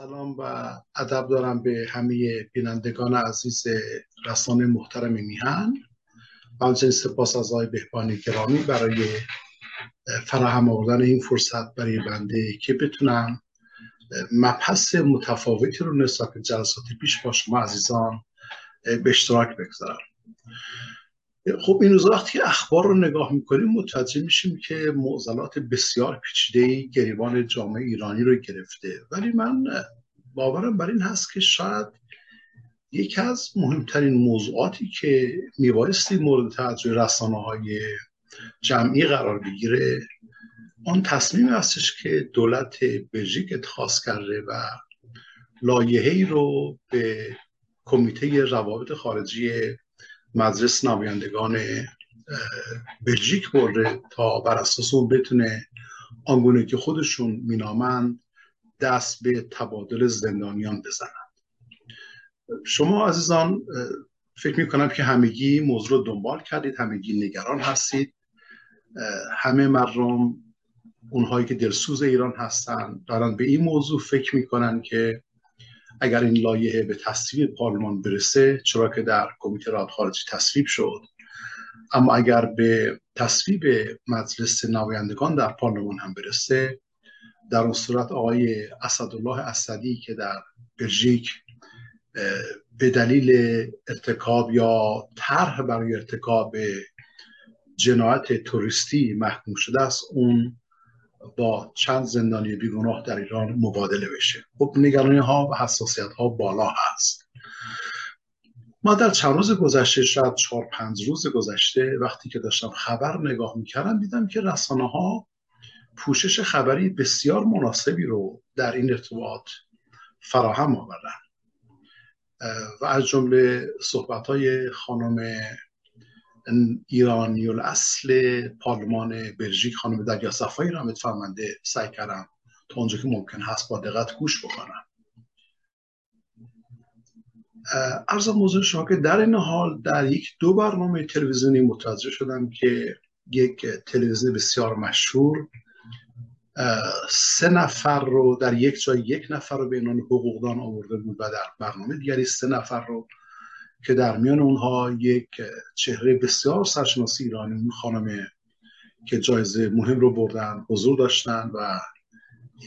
سلام و ادب دارم به همه بینندگان عزیز رسانه محترم میهن و همچنین سپاس از آقای بهبانی گرامی برای فراهم آوردن این فرصت برای بنده که بتونم مبحث متفاوتی رو نسبت به جلسات پیش با شما عزیزان به اشتراک بگذارم. خب این روزا وقتی اخبار رو نگاه می‌کنیم متوجه میشیم که معضلات بسیار پیچیده گریبان جامعه ایرانی رو گرفته. ولی من باورم بر این هست که شاید یکی از مهمترین موضوعاتی که میبایستی مورد توجه رسانه های جمعی قرار بگیره آن تصمیم هستش که دولت بلژیک اتخاذ کرده و لایحه‌ای رو به کمیته روابط خارجی مجلس نمایندگان بلژیک برده تا بر اساس اون بتونه آنگونه که خودشون مینامند دست به تبادل زندانیان بزنند. شما عزیزان فکر می‌کنم که همگی موضوع رو دنبال کردید همگی نگران هستید. همه مردم اونهایی که دلسوز ایران هستند دارن به این موضوع فکر می‌کنن که اگر این لایحه به تصویب پارلمان برسه چرا که در کمیته راد خارجی تصویب شد؟ اما اگر به تصویب مجلس نمایندگان در پارلمان هم برسه در اون صورت آقای اسدالله اسدی که در بلژیک به دلیل ارتکاب یا طرح برای ارتکاب جنایت توریستی محکوم شده است اون با چند زندانی بیگناه در ایران مبادله بشه. خب نگرانی ها و حساسیت ها بالا هست. ما در چند روز گذشته شاید چهار پنج روز گذشته وقتی که داشتم خبر نگاه می‌کردم دیدم که رسانه ها پوشش خبری بسیار مناسبی رو در این ارتباط فراهم آوردن. و از جمله صحبت های خانم ایرانی اصل پارلمان بلژیک خانم دریا صفایی را فرمانده سعی کردم تا اونجا که ممکن هست با دقت گوش بکنم. ارزم موضوع شما که در این حال در یک دو برنامه تلویزیونی متوجه شدم که یک تلویزیون بسیار مشهور سه نفر رو در یک جای یک نفر رو به عنوان حقوقدان آورده بود و در برنامه دیگری سه نفر رو که در میان اونها یک چهره بسیار سرشناسی ایرانی اون خانم که جایزه مهم رو بردن حضور داشتن و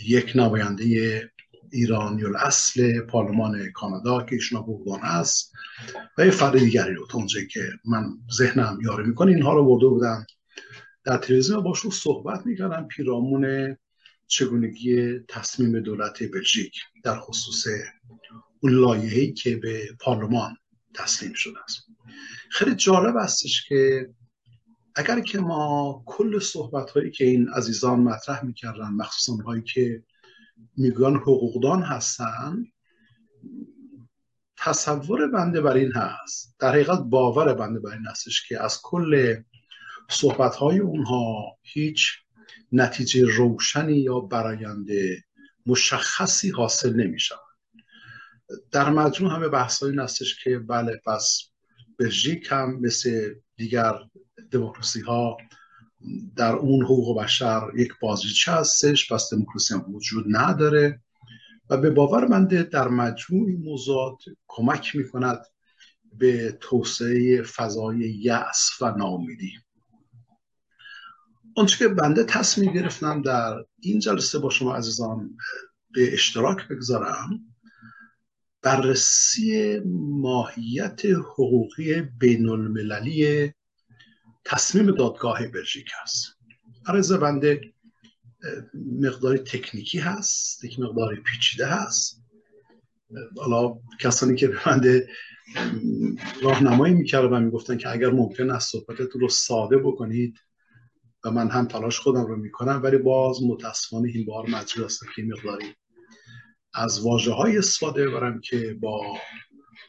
یک نماینده ایرانی اصل پارلمان کانادا که ایشون حقوقدان است و یه فرد دیگری رو تا که من ذهنم یاره می‌کنه اینها رو برده بودن. در تلویزیون باشون صحبت می‌کردن پیرامون چگونگی تصمیم دولت بلژیک در خصوص اون لایحه‌ای که به پارلمان تسلیم شده است. خیلی جالب استش که اگر که ما کل صحبت هایی که این عزیزان مطرح می‌کردن مخصوصا هایی که میگن حقوقدان هستن تصور بنده بر این هست در حقیقت باور بنده بر این هستش که از کل صحبت های اونها هیچ نتیجه روشنی یا براینده مشخصی حاصل نمی در مجموع همه بحث این هستش که بله پس بلژیک هم مثل دیگر دموکراسی ها در اون حقوق بشر یک بازیچه هستش پس دموکراسی هم وجود نداره و به باور منده در مجموع این موضوعات کمک می‌کند به توسعه فضای یأس و ناامیدی. آنچه که بنده تصمیم گرفتم در این جلسه با شما عزیزان به اشتراک بگذارم بررسی ماهیت حقوقی بین المللی تصمیم دادگاه بلژیک هست. عرض بنده مقداری تکنیکی هست یک مقداری پیچیده هست. حالا کسانی که به بنده راهنمایی می‌کرد و می‌گفتن که اگر ممکن است صحبتتون رو ساده بکنید و من هم تلاش خودم رو می‌کنم ولی باز متاسفانه این بار مجبور هستم که مقداری از واجه های استفاده برم که با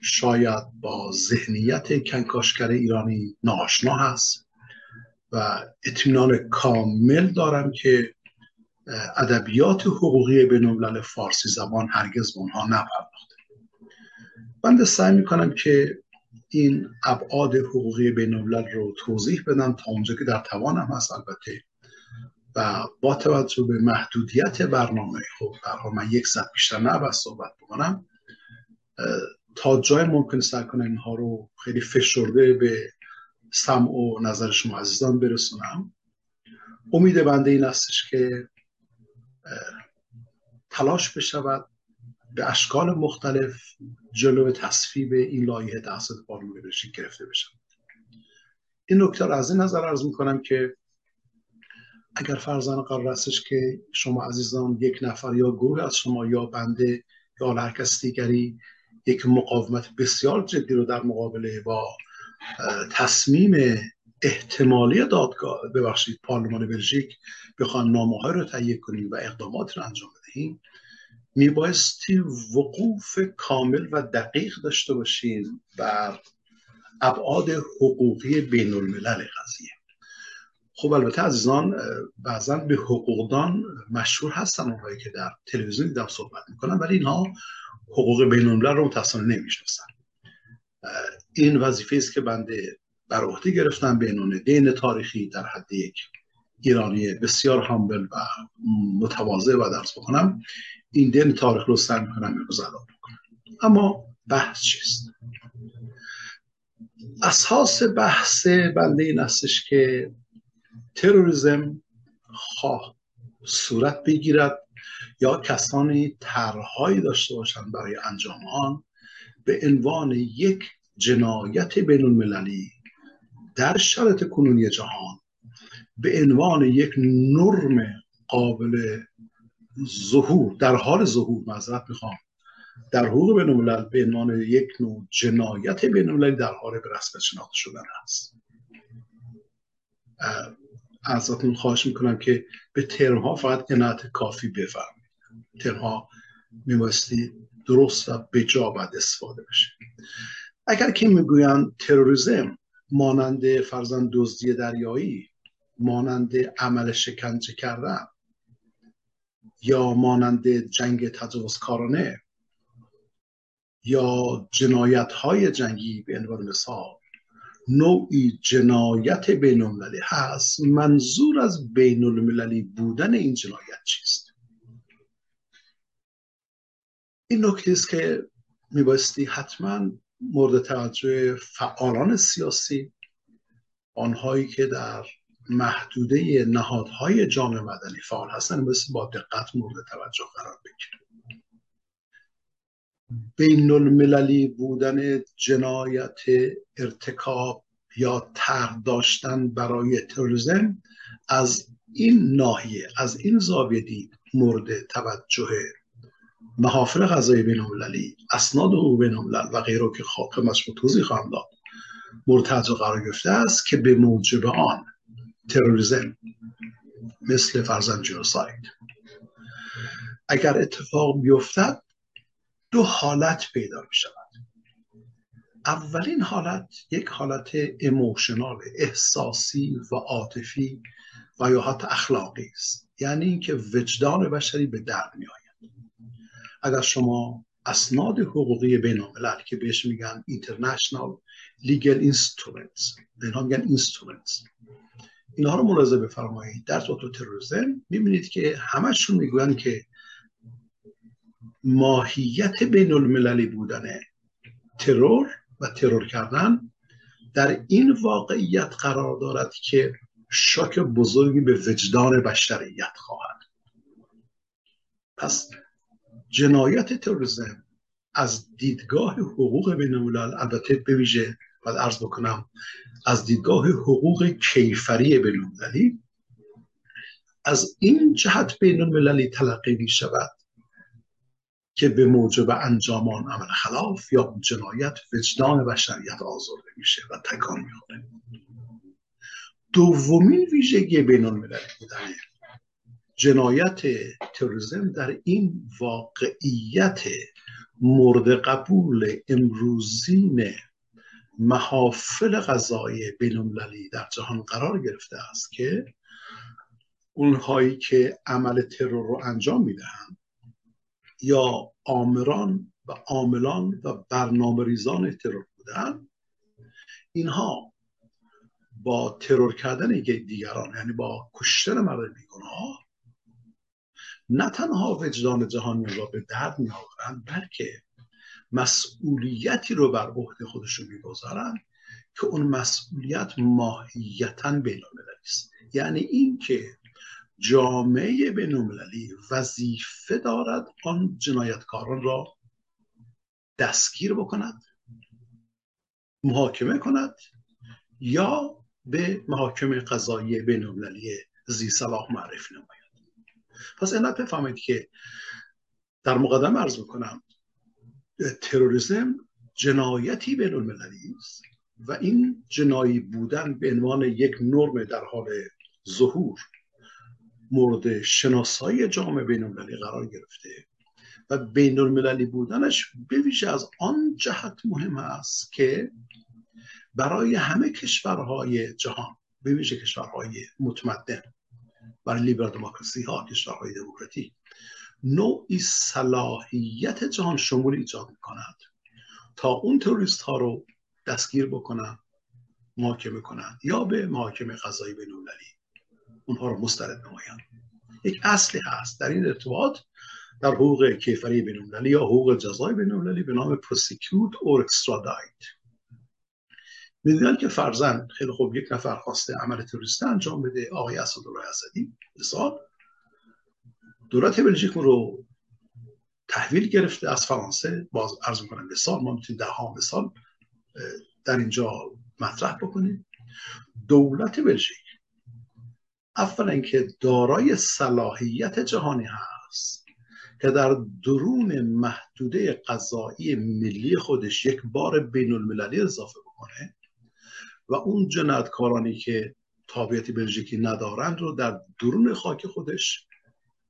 شاید با ذهنیت کنکاشگر ایرانی ناشنا هست و اطمینان کامل دارم که ادبیات حقوقی بین فارسی زبان هرگز به اونها نپرداخته. بنده سعی می‌کنم که این ابعاد حقوقی بین رو توضیح بدم تا اونجا که در توانم هست البته و با توجه به محدودیت برنامه خب برها من یک ساعت بیشتر نباید صحبت بکنم تا جای ممکن سعی کنم اینها رو خیلی فشرده به سمع و نظر شما عزیزان برسونم. امید بنده این استش که تلاش بشود به اشکال مختلف جلو تصویب این توسط پارلمان بلژیک گرفته بشه. این نکته از این نظر عرض می‌کنم که اگر فرزن قرار استش که شما عزیزان یک نفر یا گروه از شما یا بنده یا هر کس دیگری یک مقاومت بسیار جدی رو در مقابله با تصمیم احتمالی دادگاه ببخشید پارلمان بلژیک بخوان نامه های رو تهیه کنیم و اقدامات رو انجام بدهیم میبایستی وقوف کامل و دقیق داشته باشیم بر ابعاد حقوقی بین الملل قضیه. خب البته عزیزان بعضا به حقوقدان مشهور هستن اونهایی که در تلویزیون دیدم صحبت می‌کنن ولی اینها حقوق بین الملل رو متاسفانه نمی‌شناسن. این وظیفه است که بنده بر عهده گرفتم به عنوان دین تاریخی در حد یک ایرانی بسیار هامبل و متواضع و درس بکنم این دین تاریخ رو سر می‌کنم امروز ادا اما بحث چیست؟ اساس بحث بنده این استش که تروریزم خواه صورت بگیرد یا کسانی طرحهایی داشته باشند برای انجام آن به عنوان یک جنایت بین المللی در شرط کنونی جهان به عنوان یک نرم قابل ظهور در حال ظهور معذرت می‌خوام در حقوق بین الملل به عنوان یک نوع جنایت بین المللی در حال به رسمیت شناخته شدن است. ازتون خواهش می‌کنم که به ترم ها فقط عنایت کافی بفرمایید. ترم ها میبایستی درست و به جا باید استفاده بشه. اگر که می‌گویند تروریزم مانند فرزند دزدی دریایی مانند عمل شکنجه کردن یا مانند جنگ تجاوزکارانه یا جنایت های جنگی به عنوان مثال نوعی جنایت بین المللی هست. منظور از بین المللی بودن این جنایت چیست؟ این نکته است که میبایستی حتما مورد توجه فعالان سیاسی آنهایی که در محدوده نهادهای جامعه مدنی فعال هستن مثل با دقت مورد توجه قرار بگیره بین المللی بودن جنایت ارتکاب یا تر داشتن برای تروریسم از این ناحیه از این زاویه دید مورد توجه محافل غذای بین المللی اسناد حقوق بین الملل و غیره که خدمتش توضیح خواهم داد مورد توجه قرار گرفته است که به موجب آن تروریزم مثل فرزن جنوساید. اگر اتفاق بیفتد دو حالت پیدا می شود. اولین حالت یک حالت emotional احساسی و عاطفی و یا حتی اخلاقی است. یعنی اینکه وجدان بشری به درد می آید. اگر شما اسناد حقوقی بین الملل که بهش میگن international legal instruments اینها میگن instruments اینها رو ملاحظه بفرمایید. در تو تروریسم می‌بینید که همشون می‌گویند که ماهیت بین المللی بودن ترور و ترور کردن در این واقعیت قرار دارد که شاک بزرگی به وجدان بشریت خواهد. پس جنایت تروریسم از دیدگاه حقوق بین الملل البته به ویژه باید عرض بکنم از دیدگاه حقوق کیفری بین المللی از این جهت بین المللی تلقی می شود که به موجب انجام آن عمل خلاف یا جنایت وجدان بشریت آزرده میشه و تکان می‌خوره. دومین ویژگی بین المللی بودن جنایت تروریسم در این واقعیت مورد قبول امروزین محافل غذای بینالمللی در جهان قرار گرفته است که اونهایی که عمل ترور رو انجام می‌دهند یا آمران و عاملان و برنامه ریزان ترور بودن اینها با ترور کردن دیگران یعنی با کشتن مرد بیگناه نه تنها وجدان جهانی را به درد می آورند بلکه مسئولیتی رو بر عهده خودشون می‌گذارند که اون مسئولیت ماهیتا بین است. یعنی اینکه جامعه بین وظیفه دارد آن جنایتکاران را دستگیر بکند محاکمه کند یا به محاکم قضایی بین المللی زی صلاح معرفی نماید. پس اینت بفهمید که در مقدم عرض می‌کنم تروریسم جنایتی بین المللی است و این جنایی بودن به عنوان یک نرم در حال ظهور مورد شناسایی جامعه بین المللی قرار گرفته و بین المللی بودنش به ویژه از آن جهت مهم است که برای همه کشورهای جهان به ویژه کشورهای متمدن برای لیبرال دموکراسی ها کشورهای دموکراتی نوعی صلاحیت جهان شمول ایجاد می‌کند تا اون توریست ها رو دستگیر بکنن محاکمه کنند یا به محاکمه قضایی بینالمللی اونها رو مسترد نمایند یک اصلی هست. در این ارتباط در حقوق کیفری بینالمللی یا حقوق جزای بینالمللی به نام prosecute or extradite. می‌دونن که فرزن خیلی خوب یک نفر خواسته عمل تروریستی انجام بده آقای اسدالله اسدی مثال. دولت بلژیک رو تحویل گرفته از فرانسه. باز ارز می‌کنم سال ما می‌تونیم ده ها سال در اینجا مطرح بکنیم. دولت بلژیک اولا که دارای صلاحیت جهانی هست که در درون محدوده قضایی ملی خودش یک بار بین المللی اضافه بکنه و اون جنایتکارانی که تابعیت بلژیکی ندارند رو در درون خاک خودش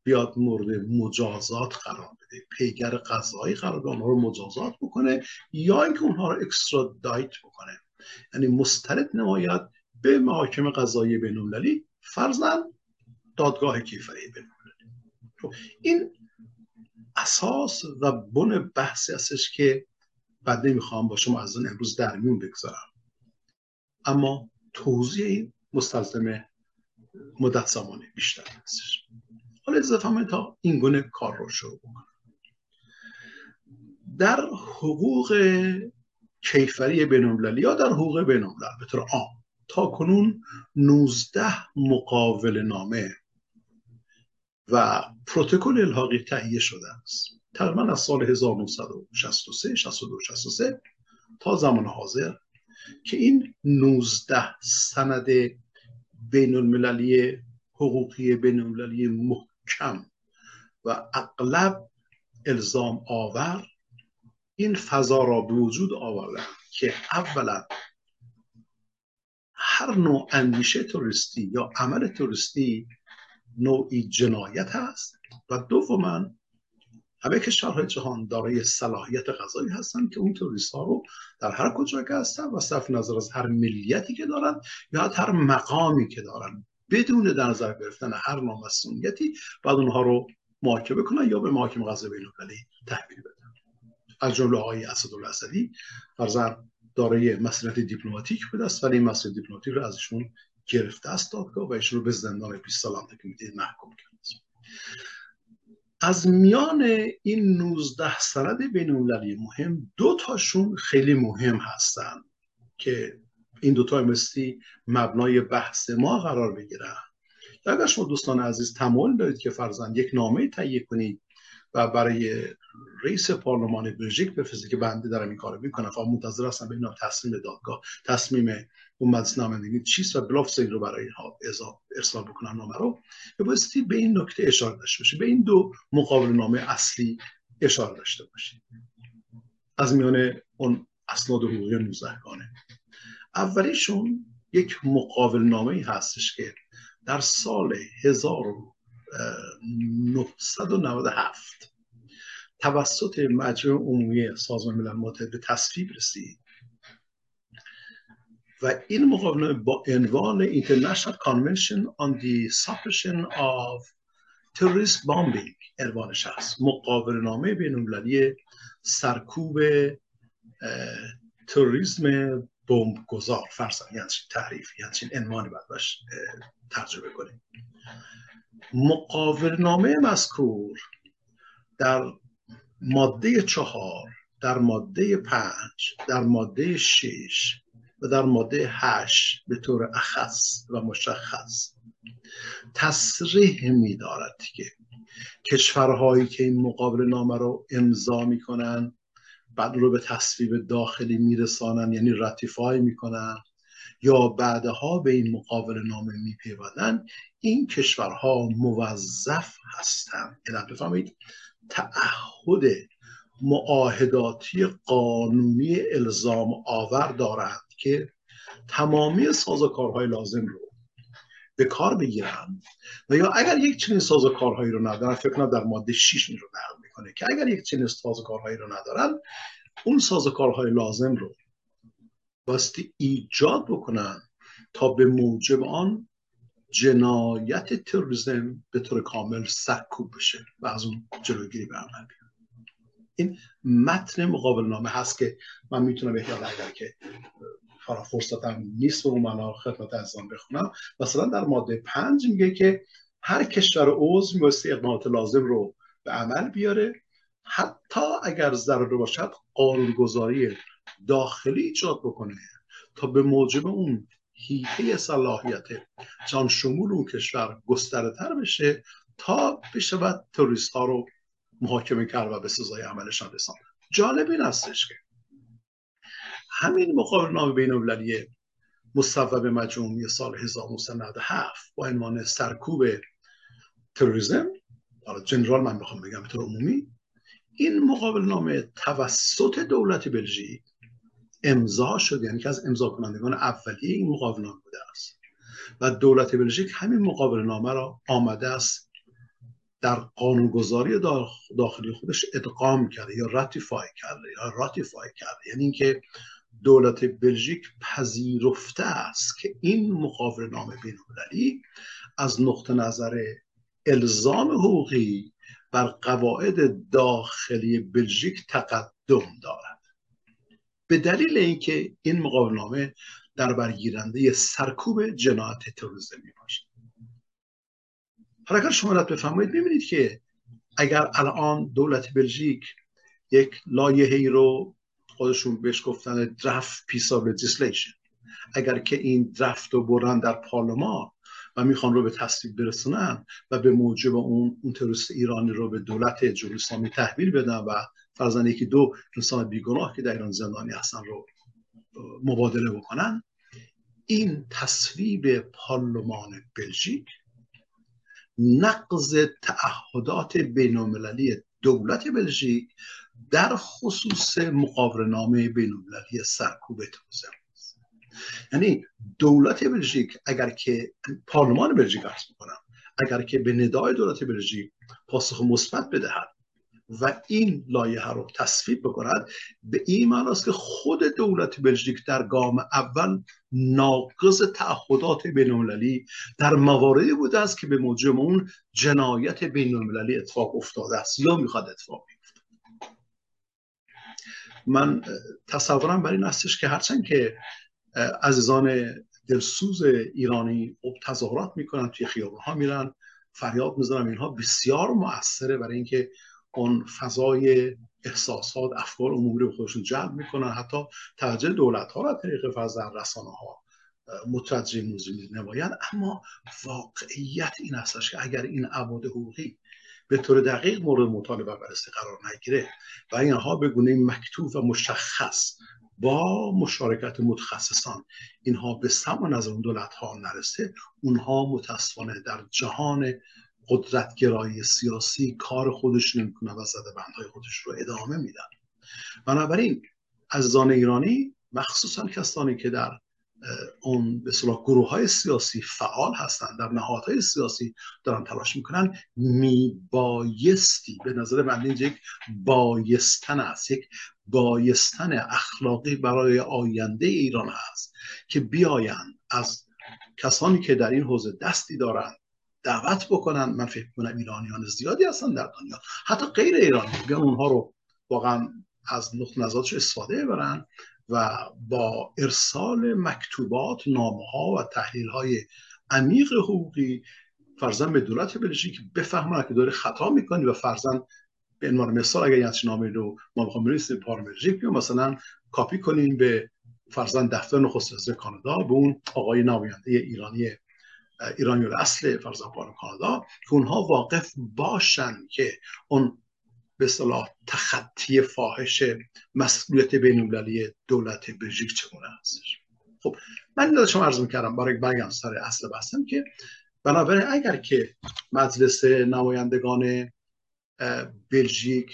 بیاد مورد مجازات قرار بده. پیگر قضایی قرار بده رو مجازات بکنه یا اینکه اونها رو دایت بکنه. یعنی مسترد نماید به محاکم قضایی بینالمللی فرزن دادگاه کیفری بینالمللی خب، این اساس و بن بحثی هستش که بعد نمی‌خوام با شما از امروز در میون بگذارم. اما توضیح این مستلزم مدت زمانی بیشتر هستش. حالا اضافه تا این گونه کار رو شروع بکنم. در حقوق کیفری بینالمللی یا در حقوق بینالملل به طور عام تا کنون 19 مقاول نامه و پروتکل الحاقی تهیه شده است. تقریبا از سال 1963 62 63 تا زمان حاضر که این 19 سند بین المللی حقوقی بین المللی محکم و اغلب الزام آور این فضا را به وجود آوردن که اولا هر نوع اندیشه توریستی یا عمل توریستی نوعی جنایت است و دوما همه کشورهای جهان دارای صلاحیت غذایی هستند که اون توریست ها رو در هر کجا که هستن و صرف نظر از هر ملیتی که دارن یا هر مقامی که دارن بدون در نظر گرفتن هر نوع مسئولیتی بعد اونها رو محاکمه کنن یا به محاکم قضایی بین‌المللی تحویل بدن. از جمله آقای اسدالله اسدی فرزن دارای مسئولیت دیپلماتیک بوده است ولی این مسئولیت دیپلماتیک رو ازشون گرفته است دادگاه و ایشون رو به زندان 20 سال که محکوم کرده از میان این 19 سند بین مهم دو تاشون خیلی مهم هستن که این دوتا مستی مبنای بحث ما قرار بگیرن اگر شما دوستان عزیز تمایل دارید که فرزند یک نامه تهیه کنید و برای رئیس پارلمان بلژیک بفرستید که بنده دارم این کارو می‌کنم و منتظر هستم ببینم تصمیم دادگاه تصمیم اون مجلس چیست و بلاف رو برای اینها ارسال بکنن نامه رو. بایستی به این نکته اشاره داشته باشید به این دو مقابل نامه اصلی اشاره داشته باشید از میان اون اسناد حقوقی 19 گانه اولیشون یک مقابل نامه هستش که در سال 1997 توسط مجمع عمومی سازمان ملل متحد به تصویب رسید. و این مقابله با عنوان International Convention on the Suppression of Terrorist Bombing عنوانش هست مقابل نامه بین سرکوب تروریسم بمب گذار فرضاً یعنی تعریف یعنی عنوانی باید باش ترجمه کنیم. مقاول نامه مذکور در ماده چهار در ماده پنج در ماده شش و در ماده هشت به طور اخص و مشخص تصریح می دارد که کشورهایی که این مقابل نامه رو امضا می‌کنن بعد رو به تصویب داخلی میرسانن یعنی راتیفای می‌کنن یا بعدها به این مقابل نامه میپیوندن این کشورها موظف هستند علت بفهمید تعهد معاهداتی قانونی الزام آور دارند که تمامی سازوکارهای لازم رو به کار بگیرن و یا اگر یک چنین سازوکارهایی رو ندارن فکر کنم در ماده 6 رو نقل می‌کنه که اگر یک چنین سازوکارهایی رو ندارن اون سازوکارهای لازم رو باستی ایجاد بکنن تا به موجب آن جنایت تروریسم به طور کامل سرکوب بشه و از اون جلوگیری به عمل این متن مقابل نامه هست که من می‌تونم احیانا اگر که فرا فرصتم نیست و من خدمت ازان بخونم. مثلا در ماده پنج میگه که هر کشور عضو میبایستی اقدامات لازم رو به عمل بیاره. حتی اگر ضروری باشد قانونگذاری داخلی ایجاد بکنه تا به موجب اون هیته صلاحیت جان شمول اون کشور گسترده تر بشه تا بشود تروریست ها رو محاکمه کرد و به سزای عملشان رساند. جالب این هستش که همین نام بین المللی مصوب مجموعی سال 1997 با عنوان سرکوب تروریسم جنرال من بخوام بگم طور عمومی این مقابل نامه توسط دولت بلژیک امضا شد یعنی که از امضا کنندگان اولیه این نامه بوده است. و دولت بلژیک همین مقابل نامه را آمده است در قانونگذاری داخلی خودش ادغام کرده یا راتیفای کرده یا راتیفای کرده. یعنی اینکه دولت بلژیک پذیرفته است که این مقابل نامه بین از نقطه نظر الزام حقوقی بر قواعد داخلی بلژیک تقدم دارد. به دلیل اینکه این مقاوله نامه در برگیرنده سرکوب جنایت تروریسم می باشد حالا شما بفرمایید ببینید که اگر الان دولت بلژیک یک لایحه‌ای رو خودشون بهش گفتن draft piece of legislation اگر که این draft رو برن در پارلمان و می‌خوان رو به تصویب برسونن و به موجب اون اون تروریست ایرانی رو به دولت جمهوری اسلامی تحویل بدن و فرزن یکی دو انسان بیگناه که در ایران زندانی هستن رو مبادله بکنن. این تصویب پارلمان بلژیک نقض تعهدات بین المللی دولت بلژیک در خصوص نامه بین المللی سرکوب تروریسم یعنی دولت بلژیک اگر که پارلمان بلژیک عرض می‌کنم اگر که به ندای دولت بلژیک پاسخ مثبت بدهد و این لایحه رو تصویب بکند به این معناست که خود دولت بلژیک در گام اول ناقض تعهدات بین در مواردی بوده است که به موجب اون جنایت بین المللی اتفاق افتاده است. یا می‌خواد اتفاق بیفته. من تصورم بر این هستش که هرچند که عزیزان دلسوز ایرانی تظاهرات می‌کنن توی خیابان ها میرن فریاد می‌زنن اینها بسیار مؤثره برای اینکه اون فضای احساسات افکار عمومی رو خودشون جلب می‌کنن. حتی توجه دولت ها و طریق فضا رسانه ها متوجه موضوع نمایند اما واقعیت این هستش که اگر این عباد حقوقی به طور دقیق مورد مطالبه بررسی قرار نگیره و اینها به گونه مکتوب و مشخص با مشارکت متخصصان اینها به سم نظر دولت ها نرسه اونها متاسفانه در جهان قدرتگرایی سیاسی کار خودش نمی‌کنن و زده بندهای خودش رو ادامه میدن. بنابراین عزیزان ایرانی مخصوصا کسانی که در اون به صلاح گروه های سیاسی فعال هستند در نهادهای سیاسی دارن تلاش می‌کنن میبایستی به نظر من اینجا یک بایستن است یک بایستن اخلاقی برای آینده ایران هست که بیاین از کسانی که در این حوزه دستی دارند دعوت بکنن. من فکر کنم ایرانیان زیادی هستن در دنیا. حتی غیر ایرانی بیان اونها رو واقعا از نقط نظرش استفاده ببرن و با ارسال مکتوبات نامه ها و تحلیل های عمیق حقوقی فرزن به دولت بلژیک بفهمن که داره خطا می‌کنی و فرزن به عنوان مثال اگر یه نامه رو ما بخوام بنویسیم بلژیک مثلا کاپی کنیم به فرزن دفتر نخست وزیر کانادا به اون آقای نماینده ایرانی ایرانی اصل فرزن پار کانادا که اونها واقف باشن که اون به صلاح تخطی فاحش مسئولیت بین دولت بلژیک چگونه هستش خب من این شما عرض می‌کردم برای برگم سر اصل بحثم که بنابراین اگر که مجلس نمایندگان بلژیک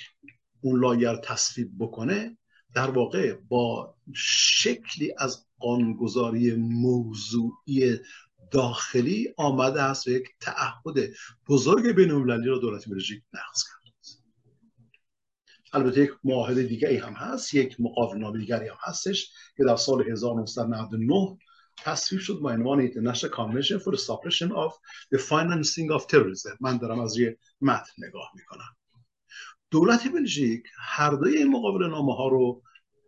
اون لایر تصویب بکنه در واقع با شکلی از قانونگذاری موضوعی داخلی آمده است و یک تعهد بزرگ بین المللی را دولت بلژیک نقض کرد البته یک معاهده دیگری هم هست یک مقابل نامه دیگری هم هستش که در سال 1999 تصویب شد با عنوان International Convention for the Suppression of the Financing of Terrorism. من دارم از یه متن نگاه می‌کنم. دولت بلژیک هر دوی این مقابل نامه ها رو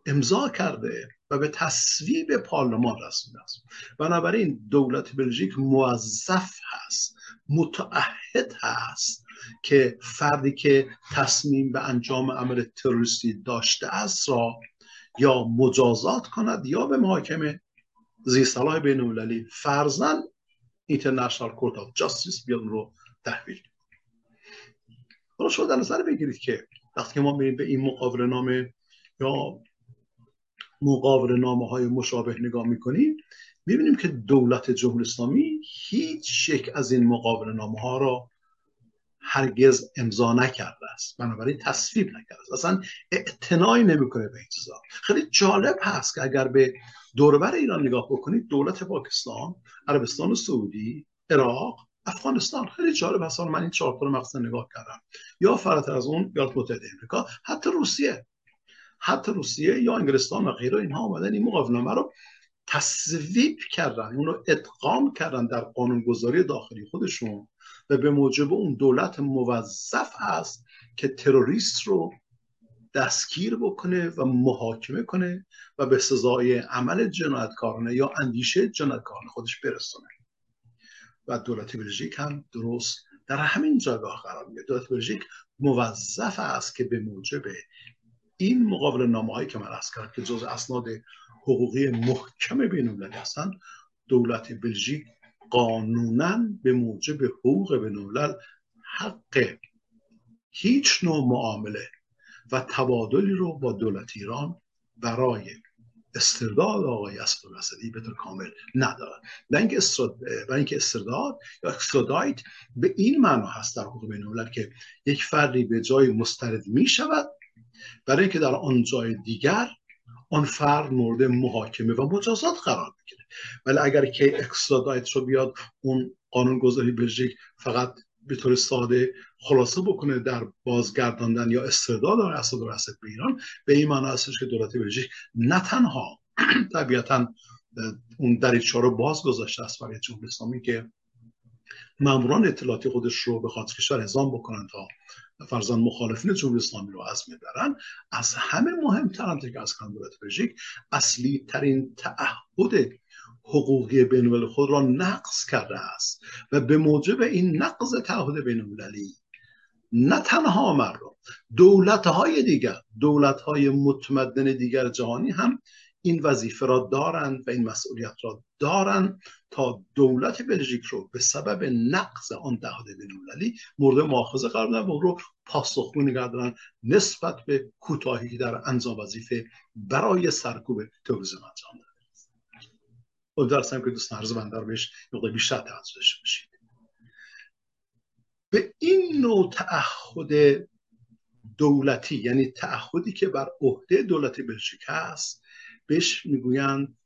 امضا کرده و به تصویب پارلمان رسیده است. بنابراین دولت بلژیک موظف هست متعهد هست که فردی که تصمیم به انجام عمل تروریستی داشته است را یا مجازات کند یا به محاکمه زی صلاح بین المللی فرزن اینترنشنال کورت آف جاستیس بیاد رو تحویل حالا شما در نظر بگیرید که وقتی ما میریم به این مقابل نامه یا مقابل نامه های مشابه نگاه می‌کنیم می‌بینیم که دولت جمهوری اسلامی هیچ یک از این مقابل نامه ها را هرگز امضا نکرده است. بنابراین تصویب نکرده است. اصلا اعتنایی نمی‌کنه به این چیزا. خیلی جالب هست که اگر به دوربر ایران نگاه بکنید دولت پاکستان عربستان سعودی عراق افغانستان. خیلی جالب هست. من این چهار رو مقصد نگاه کردم. یا فراتر از اون ایالات متحده امریکا. حتی روسیه. حتی روسیه یا انگلستان و غیره اینها آمدن این مقاومه رو تصویب کردن اون رو ادغام کردن در قانونگذاری داخلی خودشون و به موجب اون دولت موظف است که تروریست رو دستگیر بکنه و محاکمه کنه و به سزای عمل جنایتکارانه یا اندیشه جنایتکارانه خودش برسونه. و دولت بلژیک هم درست در همین جایگاه قرار می‌گیره. دولت بلژیک موظف است که به موجب این مقابل نامه هایی که من از کردم که جز اسناد حقوقی محکم بین هستند دولت بلژیک قانونا به موجب حقوق بین حق هیچ نوع معامله و تبادلی رو با دولت ایران برای استرداد آقای اسد الاسدی به طور کامل ندارد. و اینکه استرداد یا استردایت به این معنا هست در حقوق بین که یک فردی به جای مسترد می شود برای اینکه در آن جای دیگر آن فرد مورد محاکمه و مجازات قرار بگیره. ولی اگر که اکسترادایت رو بیاد اون قانون گذاری بلژیک فقط به طور ساده خلاصه بکنه در بازگرداندن یا استرداد اسد رسد به ایران به این معنی هستش که دولت بلژیک نه تنها طبیعتا اون دریچه رو باز گذاشته است برای جمهوری اسلامی که ماموران اطلاعاتی خودش رو به خاطر کشور اعزام بکنن تا فرزان مخالفین جمهوری اسلامی رو از می‌برن. از همه مهمتر هم که از دولت بلژیک اصلی ترین تعهد حقوقی بین خود را نقض کرده است و به موجب این نقض تعهد بین المللی نه تنها مردم دولت های دیگر دولت های متمدن دیگر جهانی هم این وظیفه را دارند و این مسئولیت را دارند تا دولت بلژیک رو به سبب نقض آن تعهد بین‌المللی مورد مؤاخذه قرار بدن و رو پاسخگو نگه نسبت به کوتاهی در انجام وظیفه برای سرکوب تروریسم انجام داده امیدوارم که دوستان عرض بنده رو بهش بیشتر توجه داشته به این نوع تعهد دولتی یعنی تعهدی که بر عهده دولت بلژیک هست بهش می‌گویند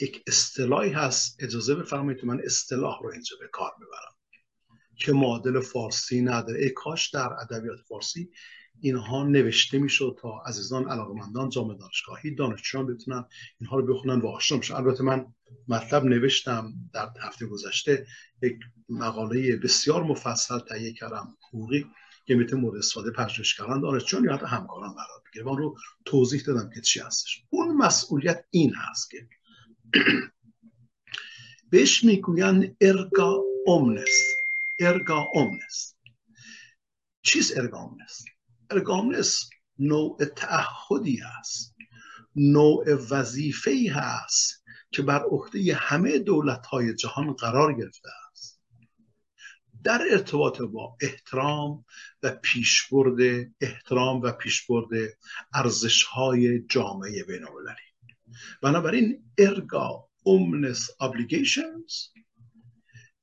یک اصطلاحی هست اجازه بفرمایید من اصطلاح رو اینجا به کار ببرم که معادل فارسی نداره. ای کاش در ادبیات فارسی اینها نوشته می‌شد تا عزیزان علاقمندان جامعه دانشگاهی دانشجویان بتونن اینها رو بخونن و آشنا بشن. البته من مطلب نوشتم در هفته گذشته یک مقاله بسیار مفصل تهیه کردم حقوقی. که می‌تونه مورد استفاده پژوهشگران دانشجویان یا حتی همکاران قرار بگیره. من رو توضیح دادم که چی هستش. اون مسئولیت این هست که بهش می‌گوین ارگا اومنس ارگا اومنس چیست ارگا اومنس ارگا اومنس نوع تعهدی است نوع وظیفه ای هست که بر عهده همه دولت های جهان قرار گرفته در ارتباط با احترام و پیشبرد احترام و پیشبرد ارزش های جامعه بین بنابراین ارگا اومنس obligations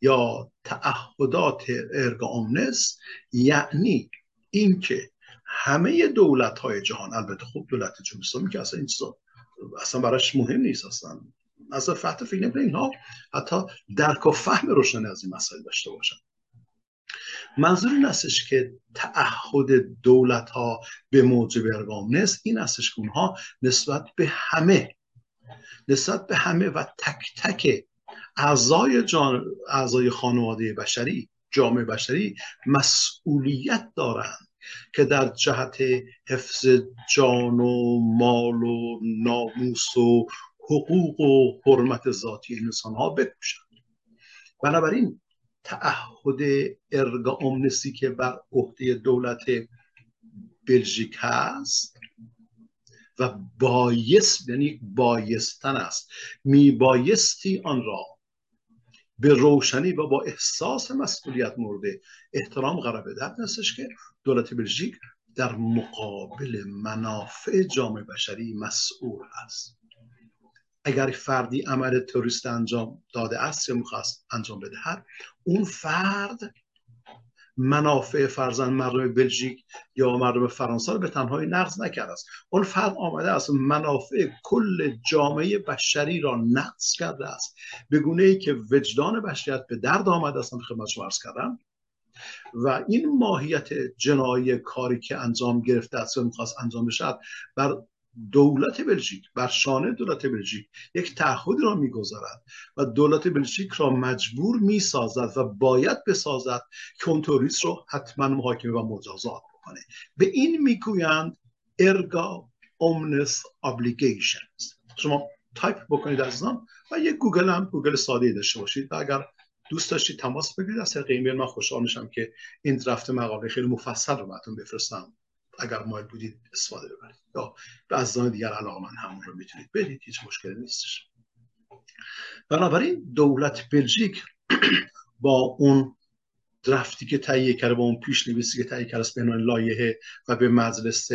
یا تعهدات ارگا اومنس یعنی اینکه همه دولت های جهان البته خوب دولت جمهوری اسلامی که اصلا این اصلا براش مهم نیست اصلا. از فقط فکر نمی‌کنه اینها حتی درک و فهم روشنی از این مسائل داشته باشن. منظور این استش که تعهد دولت ها به موجب ارگامنس این استش که اونها نسبت به همه نسبت به همه و تک تک اعضای, جان... اعضای خانواده بشری جامعه بشری مسئولیت دارند که در جهت حفظ جان و مال و ناموس و حقوق و حرمت ذاتی انسان ها بکوشند. بنابراین تعهد ارگا امنسی که بر عهده دولت بلژیک هست و بایست یعنی بایستن است. میبایستی آن را به روشنی و با احساس مسئولیت مورد احترام قرار بدهد هستش که دولت بلژیک در مقابل منافع جامعه بشری مسئول است. اگر فردی عمل توریست انجام داده است یا می‌خواست انجام بدهد اون فرد منافع فرزن مردم بلژیک یا مردم فرانسه رو به تنهایی نقض نکرده است. اون فرد آمده است منافع کل جامعه بشری را نقض کرده است. به گونه ای که وجدان بشریت به درد آمده است خدمت شما کردم. و این ماهیت جنایی کاری که انجام گرفته است و می‌خواست انجام بشد بر دولت بلژیک بر شانه دولت بلژیک یک تعهد را می‌گذارد و دولت بلژیک را مجبور می‌سازد و باید بسازد که اون تروریست رو حتما محاکمه و مجازات بکنه. به این می‌گویند erga omnes obligations شما تایپ بکنید از و یک گوگل هم گوگل ساده داشته باشید و اگر دوست داشتید تماس بگیرید. از طریق ایمیل من خوشحال میشم که این draft مقاله خیلی مفصل رو براتون بفرستم. اگر مایل بودید استفاده ببرید. یا به ازدان دیگر علاقه من همون رو می‌تونید بدید هیچ مشکلی نیستش. بنابراین دولت بلژیک با اون درفتی که تهیه کرده با اون پیش نویسی که تهیه کرده به لایحه و به مجلس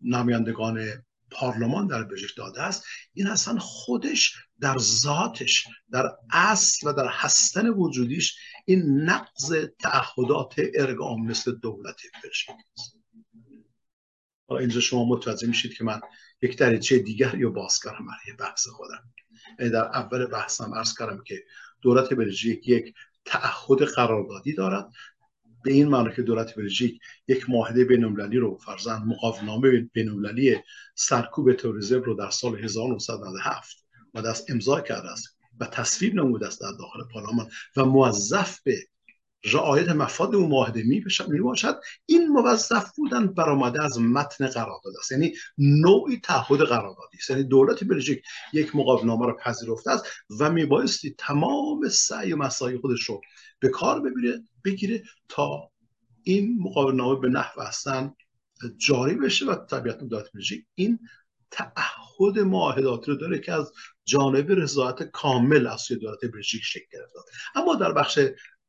نمایندگان پارلمان در بلژیک داده است این اصلا خودش در ذاتش در اصل و در هستن وجودیش این نقض تعهدات ارگام مثل دولت بلژیک است. حالا اینجا شما متوجه میشید که من یک دریچه دیگری رو باز کردم برای بحث خودم. یعنی در اول بحثم عرض کردم که دولت بلژیک یک تعهد قراردادی دارد. به این معنی که دولت بلژیک یک معاهده بین‌المللی رو فرزند مقاومتنامه بین‌المللی سرکوب تروریسم رو در سال 1997 و دست امضا کرده است و تصویب نموده است در داخل پارلمان و موظف به رعایت مفاد اون معاهده می باشد این موظف بودن برآمده از متن قرارداد است. یعنی نوعی تعهد قراردادی است. یعنی دولت بلژیک یک مقابلنامه را پذیرفته است و میبایستی تمام سعی و مساعی خودش رو به کار بگیره بگیره تا این مقابلنامه به نحو اصلا جاری بشه و طبیعت دولت بلژیک این تعهد معاهدات رو داره که از جانب رضایت کامل از دولت بلژیک شکل گرفته اما در بخش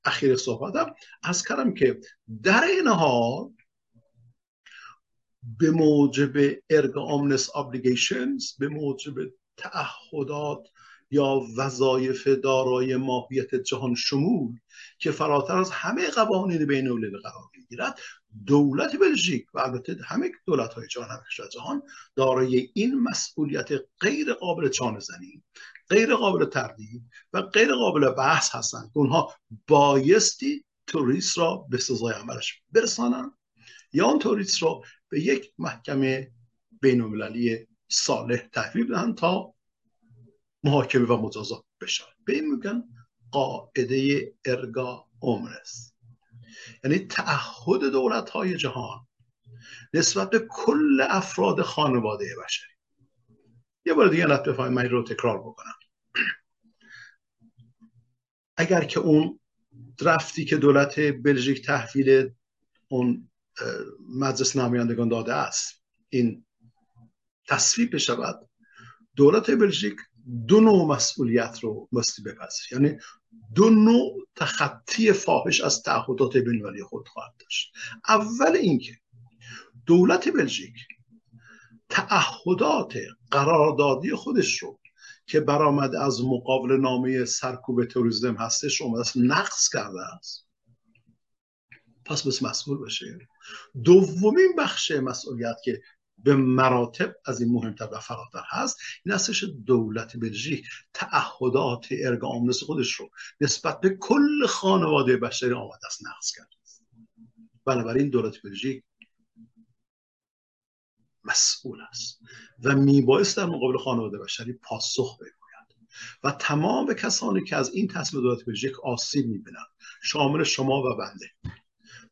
اخیر صحبتم. از کردم که در این حال به موجب ارگا آمنس ابلیگیشنز به موجب تعهدات یا وظایف دارای ماهیت جهان شمول که فراتر از همه قوانین بین المللی قرار می‌گیرد دولت بلژیک و البته همه دولت های جهان جهان دارای این مسئولیت غیر قابل چانه زنی غیر قابل تردید و غیر قابل بحث هستند که اونها بایستی توریست را به سزای عملش برسانن یا اون توریست را به یک محکمه بین المللی صالح تحویل دهند تا محاکمه و مجازات بشن به این میگن قاعده ارگا عمرس. یعنی تعهد دولت های جهان نسبت به کل افراد خانواده بشری. یه بار دیگه نت بفهمید من رو تکرار بکنم. اگر که اون درفتی که دولت بلژیک تحویل اون مجلس نمایندگان داده است این تصویب بشود دولت بلژیک دو نوع مسئولیت رو مستی بپذیر یعنی دو نوع تخطی فاحش از تعهدات بینالمللی خود خواهد داشت. اول اینکه دولت بلژیک تعهدات قراردادی خودش رو که برآمد از مقابل نامه سرکوب تروریسم هستش رو نقص کرده است. پس بس مسئول بشه. دومین بخش مسئولیت که به مراتب از این مهمتر و فراتر هست این هستش دولت بلژیک. تعهدات ارگا آمنس خودش رو نسبت به کل خانواده بشری آمد است نقص کرد بنابراین دولت بلژیک مسئول است و میبایست در مقابل خانواده بشری پاسخ بگوید. و تمام کسانی که از این تصمیم دولت بلژیک آسیب می‌بینند شامل شما و بنده.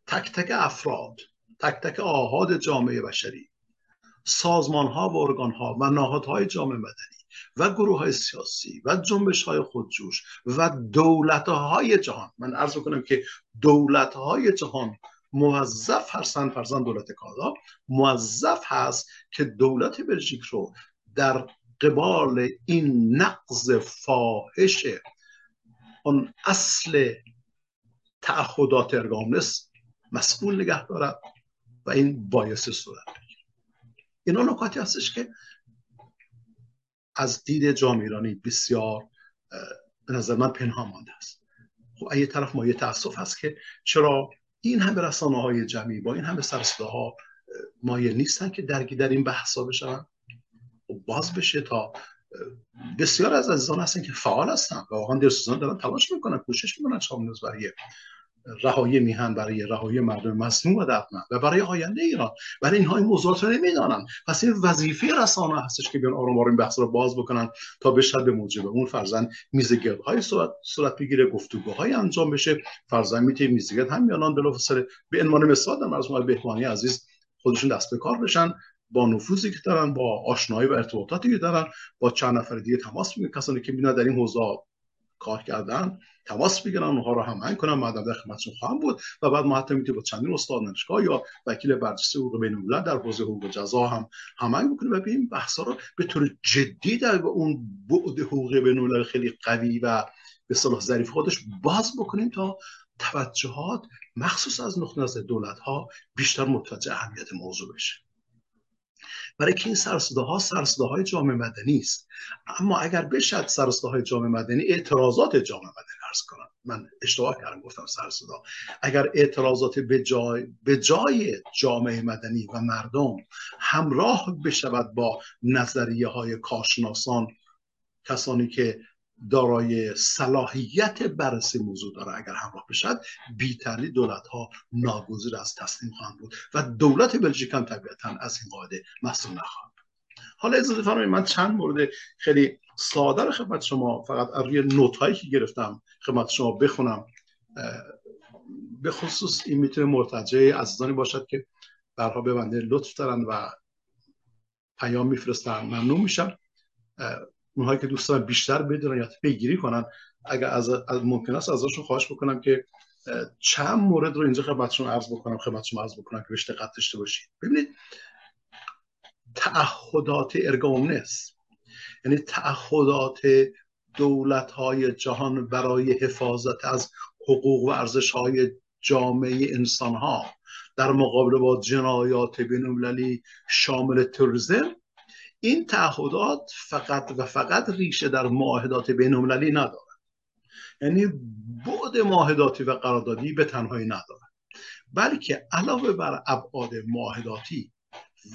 تک تک افراد تک تک آهاد جامعه بشری سازمان ها و ارگان ها و نهادهای جامعه مدنی و گروه های سیاسی و جنبش های خودجوش و دولت های جهان. من عرض کنم که دولت های جهان موظف هستن فرزن دولت کادا موظف هست که دولت بلژیک رو در قبال این نقض فاحش اون اصل تعهدات ارگامنس مسئول نگه دارد و این باعث صورت اینا نکاتی هستش که از دید جامعه ایرانی بسیار به نظر من پنهان مانده است. خب یه طرف ما یه تاسف هست که چرا این همه رسانه های جمعی با این همه سرسده ها مایل نیستن که درگی در این بحثا بشن. و خب باز بشه تا بسیار از عزیزان هستن که فعال هستن و واقعا دلسوزان دارن تلاش می‌کنن کوشش می‌کنن شامل برای رهایی میهن برای رهایی مردم مسموم و دردمند و برای آینده ایران. برای اینها این موضوعات رو نمی‌دانن. پس این وظیفه رسانه هستش که بیان آرام آرام بحث رو باز بکنن تا بشه به موجب اون فرزن میز های صورت, صورت بگیره گفتگوهای انجام بشه. فرزن میته میز گرد هم میانان بلافاصله. به عنوان مثال در مرز بهمانی عزیز خودشون دست به کار بشن. با نفوذی که دارن با آشنایی و ارتباطاتی که دارن با چند نفر دیگه تماس می‌گیرن. کسانی که بینا در این حوزه کار کردن تماس بگیرن اونها رو هماهنگ کنن من در خدمتشون خواهم بود و بعد ما حتی با چندین استاد دانشگاه یا وکیل برجسته حقوق بین الملل در حوزه حقوق جزا هم هماهنگ بکنیم و این بحثا رو به طور جدی در اون بعد حقوق بین الملل خیلی قوی و به صلاح ظریف خودش باز بکنیم تا توجهات مخصوص از نقطه نظر دولت ها بیشتر متوجه اهمیت موضوع بشه. برای که این سرسده ها سرسده های جامعه مدنی است. اما اگر بشد سرسده های جامعه مدنی اعتراضات جامعه مدنی ارز کنم. من اشتباه کردم گفتم سرسدا اگر اعتراضات به جای, به جای جامعه مدنی و مردم همراه بشود با نظریه های کارشناسان کسانی که دارای صلاحیت بررسی موضوع داره اگر همراه بشد بیتری دولت ها ناگزیر از تسلیم خواهند بود و دولت بلژیک هم طبیعتا از این قاعده مسئول نخواهد حالا اجازه فرمایید من چند مورد خیلی ساده رو خدمت شما فقط روی نوت هایی که گرفتم خدمت شما بخونم. به خصوص این می‌تونه مرتجع عزیزانی باشد که برها به بنده لطف دارن و پیام میفرستن. ممنون میشم. اونهایی که دوست بیشتر بدونن یا پیگیری کنن اگر از, از ممکن است ازشون خواهش بکنم که چند مورد رو اینجا خدمتشون عرض بکنم خدمتشون عرض بکنم که بهش دقت داشته باشید. ببینید تعهدات ارگامنس یعنی تعهدات دولت های جهان برای حفاظت از حقوق و ارزش های جامعه انسان ها در مقابل با جنایات بینالمللی شامل تروریسم این تعهدات فقط و فقط ریشه در معاهدات بینالمللی ندارد. یعنی بعد معاهداتی و قراردادی به تنهایی ندارد. بلکه علاوه بر ابعاد معاهداتی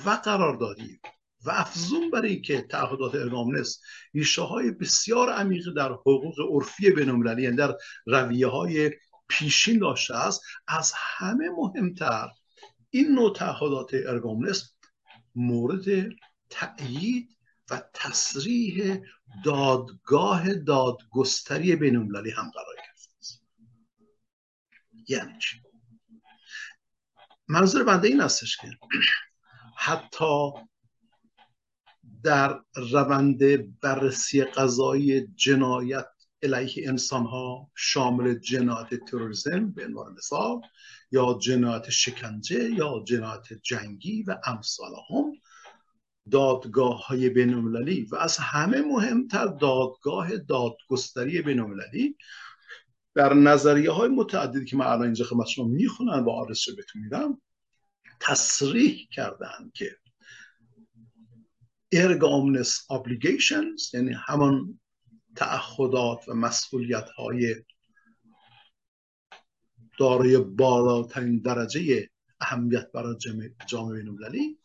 و قراردادی و افزون بر اینکه تعهدات ارگامنس ریشه های بسیار عمیق در حقوق عرفی بینالمللی یعنی در رویه های پیشین داشته است. از همه مهمتر این نوع تعهدات ارگامنس مورد تأیید و تصریح دادگاه دادگستری بینالمللی هم قرار گرفته است. یعنی چی؟ منظور بنده این هستش که حتی در روند بررسی قضایی جنایت علیه انسان ها شامل جنایت تروریسم به عنوان مثال یا جنایت شکنجه یا جنایت جنگی و امثال هم دادگاه های بین و از همه مهمتر دادگاه دادگستری بین در نظریه های متعددی که من الان اینجا خدمت شما می‌خونم و آرس بهتون میدم تصریح کردن که ارگ اومنس obligations یعنی همان تعهدات و مسئولیت های دارای بالاترین درجه اهمیت برای جامعه بین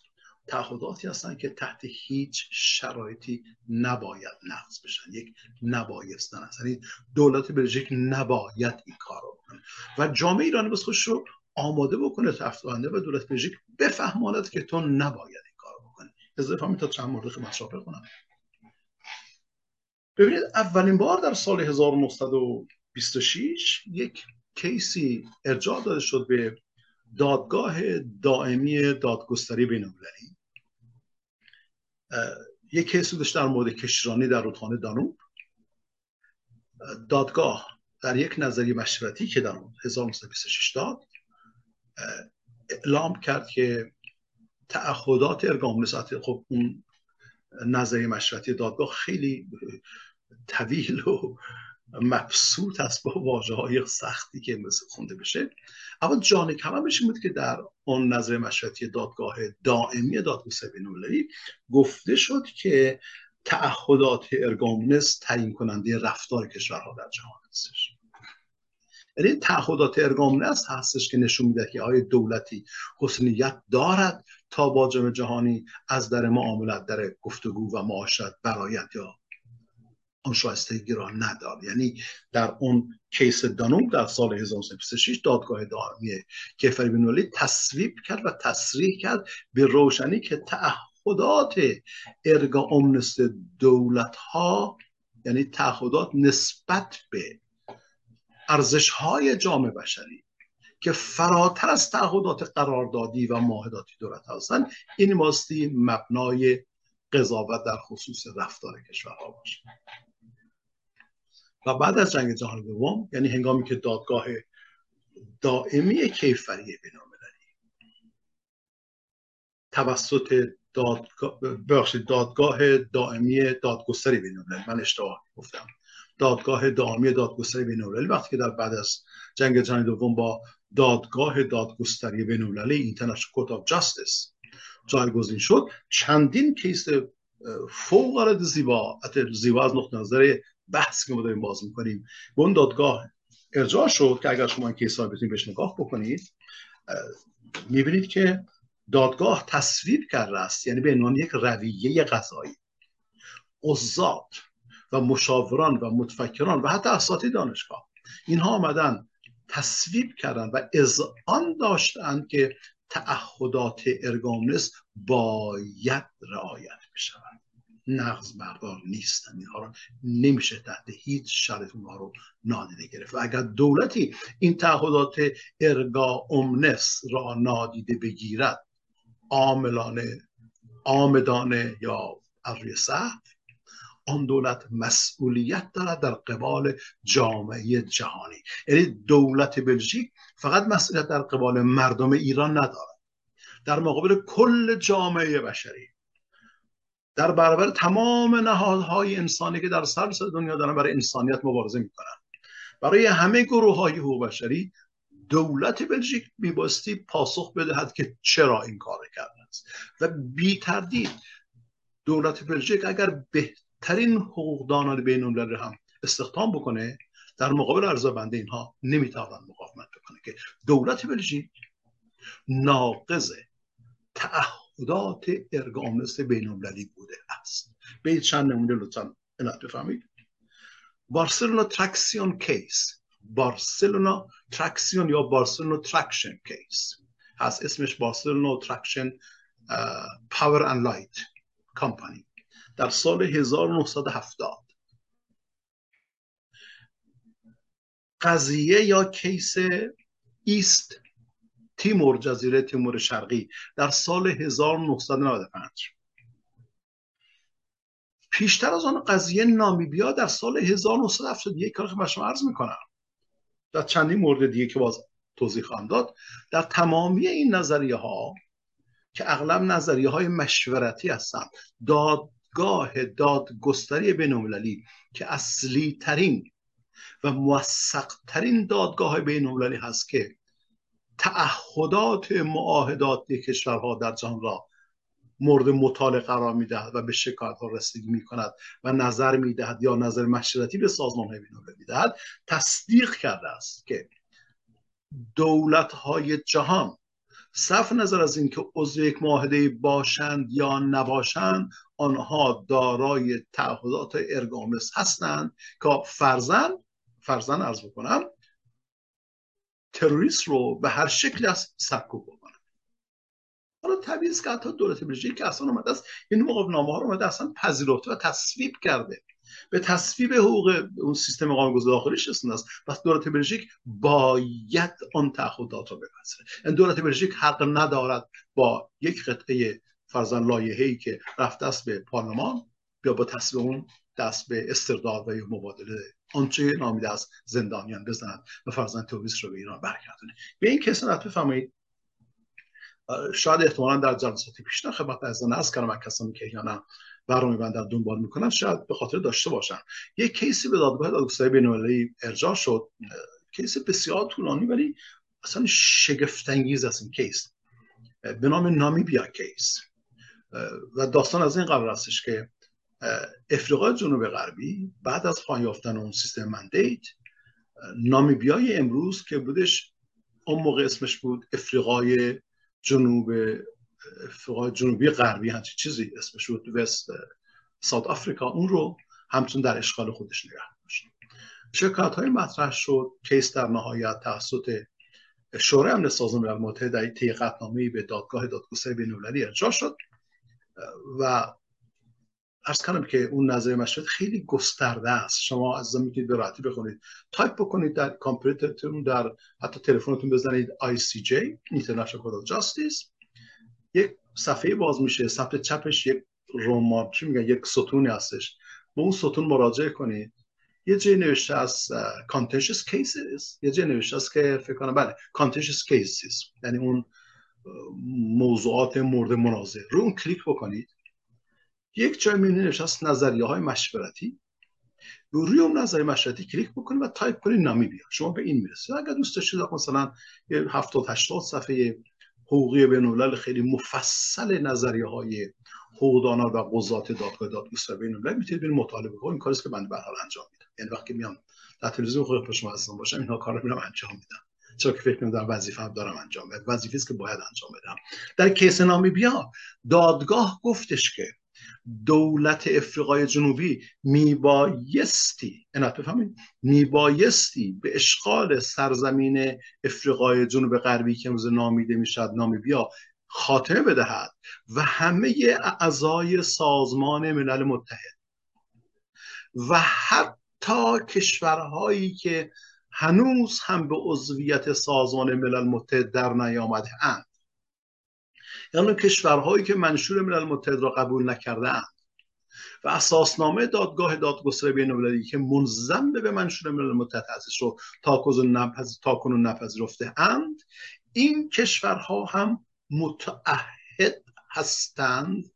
تعهداتی هستند که تحت هیچ شرایطی نباید نقض بشن یک نبایستن هست یعنی دولت بلژیک نباید این کار رو بکنه. و جامعه ایرانی بس خوش رو آماده بکنه تفتانده و دولت بلژیک بفهماند که تو نباید فهمید تا چند مورد خدمت شما بخونم ببینید اولین بار در سال 1926 یک کیسی ارجاع داده شد به دادگاه دائمی دادگستری بینالمللی. یک کیس بودش در مورد کشرانی در رودخانه دانوب. دادگاه در یک نظری مشورتی که در 1926 داد اعلام کرد که تعهدات ارگام خب اون نظری مشورتی دادگاه خیلی طویل و مبسوط است با واجه های سختی که مثل خونده بشه. اما جان کممش این بود که در اون نظر مشورتی دادگاه دائمی دادگستری بینالمللی گفته شد که تعهدات ارگامنس تعیین کننده رفتار کشورها در جهان هستش. یعنی تعهدات ارگامنس هستش که نشون میده که آیا دولتی حسنیت دارد تا با جامعه جهانی از در معاملت در گفتگو و معاشرت برایت یا. آن شایستگی را نداد یعنی در اون کیس دانوم در سال 1926 دادگاه دائمی کفر بین تصویب کرد و تصریح کرد به روشنی که تعهدات ارگا امنست دولت ها یعنی تعهدات نسبت به ارزش های جامعه بشری که فراتر از تعهدات قراردادی و معاهداتی دولت هستند این ماستی مبنای قضاوت در خصوص رفتار کشورها باشه. و بعد از جنگ جهانی دوم یعنی هنگامی که دادگاه دائمی کیفری بینالمللی توسط دادگاه دادگاه دائمی دادگستری بینالمللی من اشتباه گفتم. دادگاه دائمی دادگستری بینالمللی وقتی که در بعد از جنگ جهانی دوم با دادگاه دادگستری بینالمللی اینترنشنال کورت اف جاستس جایگزین شد. چندین کیس فوق العاده زیبا. زیبا از نقطه نظر بحث که ما داریم باز می‌کنیم. به اون دادگاه ارجاع شد که اگر شما این کیس ها بتونید بهش نگاه بکنید می‌بینید که دادگاه تصویب کرده است. یعنی به عنوان یک رویه قضایی. عزات و مشاوران و متفکران و حتی اساتید دانشگاه. اینها آمدن تصویب کردن و آن داشتند که تعهدات ارگامنس باید رعایت بشوند. نقض بردار نیستن. اینها رو نمیشه تحت هیچ شرط اونها رو نادیده گرفت. و اگر دولتی این تعهدات ارگا امنس را نادیده بگیرد عاملانه آمدانه یا از روی آن دولت مسئولیت دارد در قبال جامعه جهانی. یعنی دولت بلژیک فقط مسئولیت در قبال مردم ایران ندارد. در مقابل کل جامعه بشری. در برابر تمام نهادهای انسانی که در سراسر دنیا دارن برای انسانیت مبارزه می‌کنن. برای همه گروه های حقوق بشری دولت بلژیک میباستی پاسخ بدهد که چرا این کار کرده است. و بی تردید دولت بلژیک اگر بهترین حقوقدانان بین الملل هم استخدام بکنه در مقابل عرضه بنده اینها نمی‌توان مقاومت بکنه که دولت بلژیک ناقض تعهد تعهدات erga omnes بین‌المللی بوده است. به چند نمونه لطفا عنایت بفرمایید Barcelona Traction case. Barcelona Traction یا Barcelona Traction case. هست اسمش Barcelona Traction Power and Light Company. در سال 1970 قضیه یا کیس ایست تیمور جزیره تیمور شرقی در سال 1995 پیشتر از آن قضیه نامیبیا در سال 1971 کار که شما عرض می‌کنم در چندین مورد دیگه که باز توضیح خواهم داد در تمامی این نظریه ها که اغلب نظریه های مشورتی هستند دادگاه دادگستری بینالمللی که اصلی ترین و موثق ترین دادگاه های بین هست که تعهدات معاهدات کشورها در جهان را مورد مطالعه قرار می‌دهد و به شکایت ها رسیدگی می کند و نظر می‌دهد یا نظر مشورتی به سازمان های بینالمللی می‌دهد تصدیق کرده است که دولت های جهان صرف نظر از اینکه عضو یک معاهده باشند یا نباشند آنها دارای تعهدات ارگامس هستند که فرزن فرزن ارز بکنم تروریست رو به هر شکلی از سرکوب بکنن حالا طبیعی است که حتی دولت بلژیک که اصلا اومده است این موقع نامه ها رو اومده اصلا پذیرفته و تصویب کرده. به تصویب حقوق اون سیستم قانونگذاری داخلی رسونده است. پس دولت بلژیک باید آن تعهدات رو بپذیره. یعنی دولت بلژیک حق ندارد با یک قطعه فرزن لایحه‌ای که رفته است به پارلمان یا با تصویب اون دست به استرداد و مبادله آنچه نامیده از زندانیان بزند و فرزند توریست رو به ایران برگردونه. به این کسی نت شاید احتمالا در جلسات پیشتر خدمت از کردم من کسانی که نه برنامه بندر دنبال می‌کنن شاید به خاطر داشته باشن یک کیسی به دادگاه دادگستری بینالمللی ارجاع شد. کیس بسیار طولانی ولی اصلا شگفت انگیز است این کیس به نام نامیبیا کیس و داستان از این قرار هستش که افریقای جنوب غربی بعد از پایان یافتن اون سیستم مندیت نامیبیای امروز که بودش اون موقع اسمش بود افریقای جنوب افریقای جنوبی غربی همچین چیزی اسمش بود وست ساوت آفریقا اون رو همچون در اشغال خودش نگه داشت. شکایت های مطرح شد case در نهایت توسط شورای امنیت سازمان ملل متحد طی به دادگاه دادگستری بین‌المللی ارجاع شد. و عرض کنم که اون نظر مشورتی خیلی گسترده است. شما از می‌تونید به راحتی بخونید. تایپ بکنید در کامپیوترتون در حتی تلفنتون بزنید ICJ International Court of Justice. یک صفحه باز میشه صفحه چپش یک column چی میگن؟ یک ستونی هستش. به اون ستون مراجعه کنید یه جای نوشته از contentious cases. یه جای نوشته است که فکر کنم بله contentious cases. یعنی اون موضوعات مورد منازعه. رو اون کلیک بکنید یک جای نوشته است نظریه های مشورتی. روی اون نظریه مشورتی کلیک بکنید و تایپ کنید نامیبیا. شما به این می‌رسید اگر دوست داشتید مثلا یه 70 80 صفحه حقوقی بین خیلی مفصل نظریه های حقوقدانا و قضات دادگاه دادگستری بین الملل می‌تونید برید مطالعه کنید این کاری که من به حال انجام میدم. یعنی وقتی میام در تلویزیون خود شما هستم باشم اینها کارا میرم انجام میدم. چرا که فکر می‌کنم وظیفه هم دارم انجام بدم وظیفه است که باید انجام بدم. در کیس نامیبیا دادگاه گفتش که دولت افریقای جنوبی میبایستی انات بفهمید؟ میبایستی به اشغال سرزمین افریقای جنوب غربی که امروز نامیده می‌شد نامیبیا خاتمه بدهد و همه اعضای سازمان ملل متحد و حتی کشورهایی که هنوز هم به عضویت سازمان ملل متحد در نیامده اند. یعنی کشورهایی که منشور ملل متحد را قبول نکرده اند و اساسنامه دادگاه دادگستری بین که منظم به منشور ملل متحد هستش رو تا کنون نپذیرفته اند این کشورها هم متعهد هستند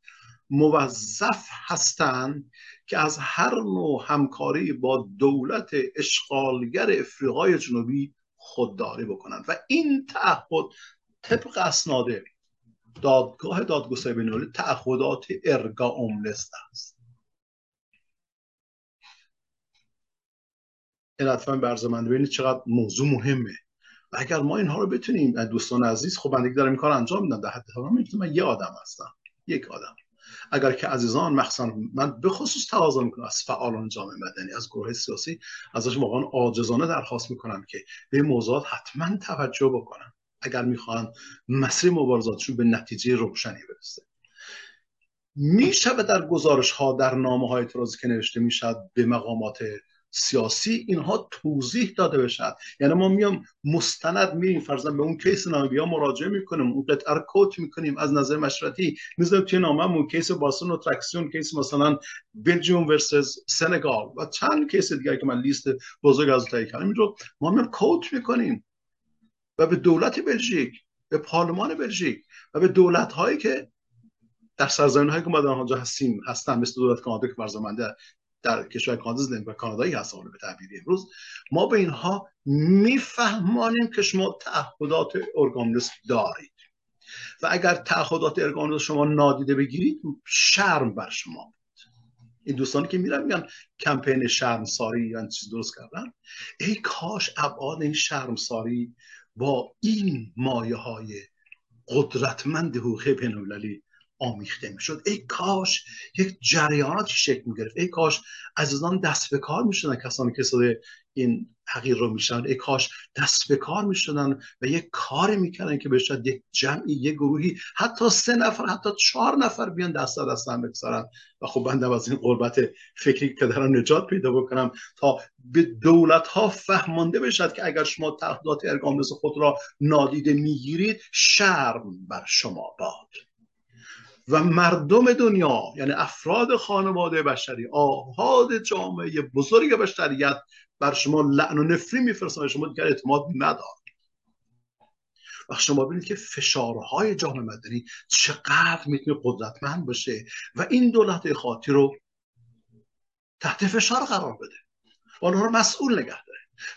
موظف هستند که از هر نوع همکاری با دولت اشغالگر افریقای جنوبی خودداری بکنند. و این تعهد طبق اسناد دادگاه دادگستری بینالمللی تعهدات ارگا اوملست است. این حتما برزمند ببینید چقدر موضوع مهمه. و اگر ما اینها رو بتونیم دوستان عزیز خب من دارم این کار انجام میدم در حد تمام من یه آدم هستم. یک آدم. اگر که عزیزان مخصوصا من به خصوص تقاضا می‌کنم از فعالان جامعه مدنی از گروه سیاسی ازش واقعا عاجزانه درخواست می‌کنم که به موضوعات حتما توجه بکنن. اگر می‌خوان مسیر مبارزاتشون به نتیجه روشنی برسه. می‌شود در گزارش ها در نامه های اعتراضی که نوشته می‌شد به مقامات سیاسی اینها توضیح داده بشد یعنی ما میام مستند میریم فرضاً به اون case نامیبیا مراجعه می‌کنیم اون قطعه رو quote می‌کنیم از نظر مشورتی می‌ذاریم توی اون case Barcelona Traction case مثلا Belgium versus Senegal و چند case دیگه که من لیست بزرگ از تایید کردم. رو ما میام quote می‌کنیم. و به دولت بلژیک به پارلمان بلژیک و به دولت هایی که در سرزمین هایی که ما در آنجا هستیم هستن مثل دولت کانادا که فرزمانده در کشور کانادا زندگی و کانادایی هست به تعبیر امروز. ما به اینها میفهمانیم که شما تعهدات ارگانوس دارید. و اگر تعهدات ارگانوس شما نادیده بگیرید شرم بر شما بود. این دوستانی که میرن میگن کمپین شرمساری یا چیز درست کردن. ای کاش ابعاد این شرمساری با این مایه های قدرتمند حقوق بینالمللی آمیخته می‌شد. ای کاش یک جریاناتی شکل می‌گرفت. ای کاش عزیزان دست به کار می‌شدن کسانی که صدای این حقیر رو میشن ای کاش دست به کار می‌شدن و یک کاری می‌کردن که بشد یک جمعی یک گروهی. حتی سه نفر حتی چهار نفر بیان دست دست هم بگذارن. و خب بنده از این قربت فکری که دارم نجات پیدا بکنم تا به دولت ها فهمانده بشد که اگر شما تعهدات ارگامرز خود را نادیده می‌گیرید شرم بر شما باد. و مردم دنیا یعنی افراد خانواده بشری آهاد جامعه بزرگ بشریت بر شما لعن و نفری میفرستن شما دیگر اعتماد ندار. و شما ببینید که فشارهای جامعه مدنی چقدر می‌تونه قدرتمند باشه و این دولت خاطی رو تحت فشار قرار بده. و رو مسئول نگه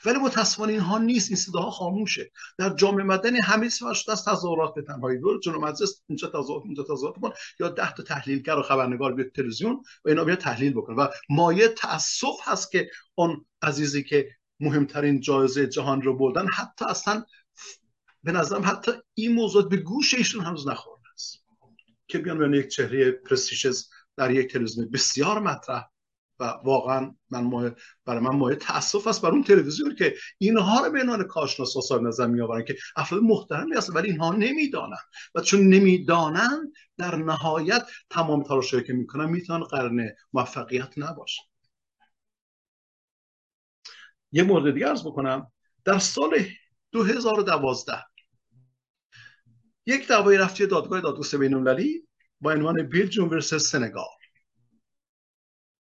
ولی متاسفانه اینها نیست این صداها خاموشه. در جامعه مدنی همه شده از تظاهرات به تنهایی دور جنو مجلس اینجا تظاهرات اینجا تظاهرات کن. یا ده تا تحلیلگر و خبرنگار بیاد تلویزیون و اینا بیا تحلیل بکن و مایه تاسف هست که اون عزیزی که مهمترین جایزه جهان رو بردن حتی اصلا به نظرم حتی این موضوع به گوش ایشون هنوز نخورده است. که بیان یک چهره پرستیژ در یک تلویزیون بسیار مطرح و واقعا من ماه برای من مایه تاسف است بر اون تلویزیون که اینها رو به عنوان کارشناس صاحب نظر می آورن که افراد محترمی هستن ولی اینها نمی‌دانن. و چون نمی‌دانن در نهایت تمام تلاشی که می‌کنن می‌تونن قرن موفقیت نباشن یه مورد دیگه ارز بکنم. در سال 2012 یک دعوای رفتی دادگاه دادگستری بین‌المللی با عنوان بیلجیوم ورسس سنگال.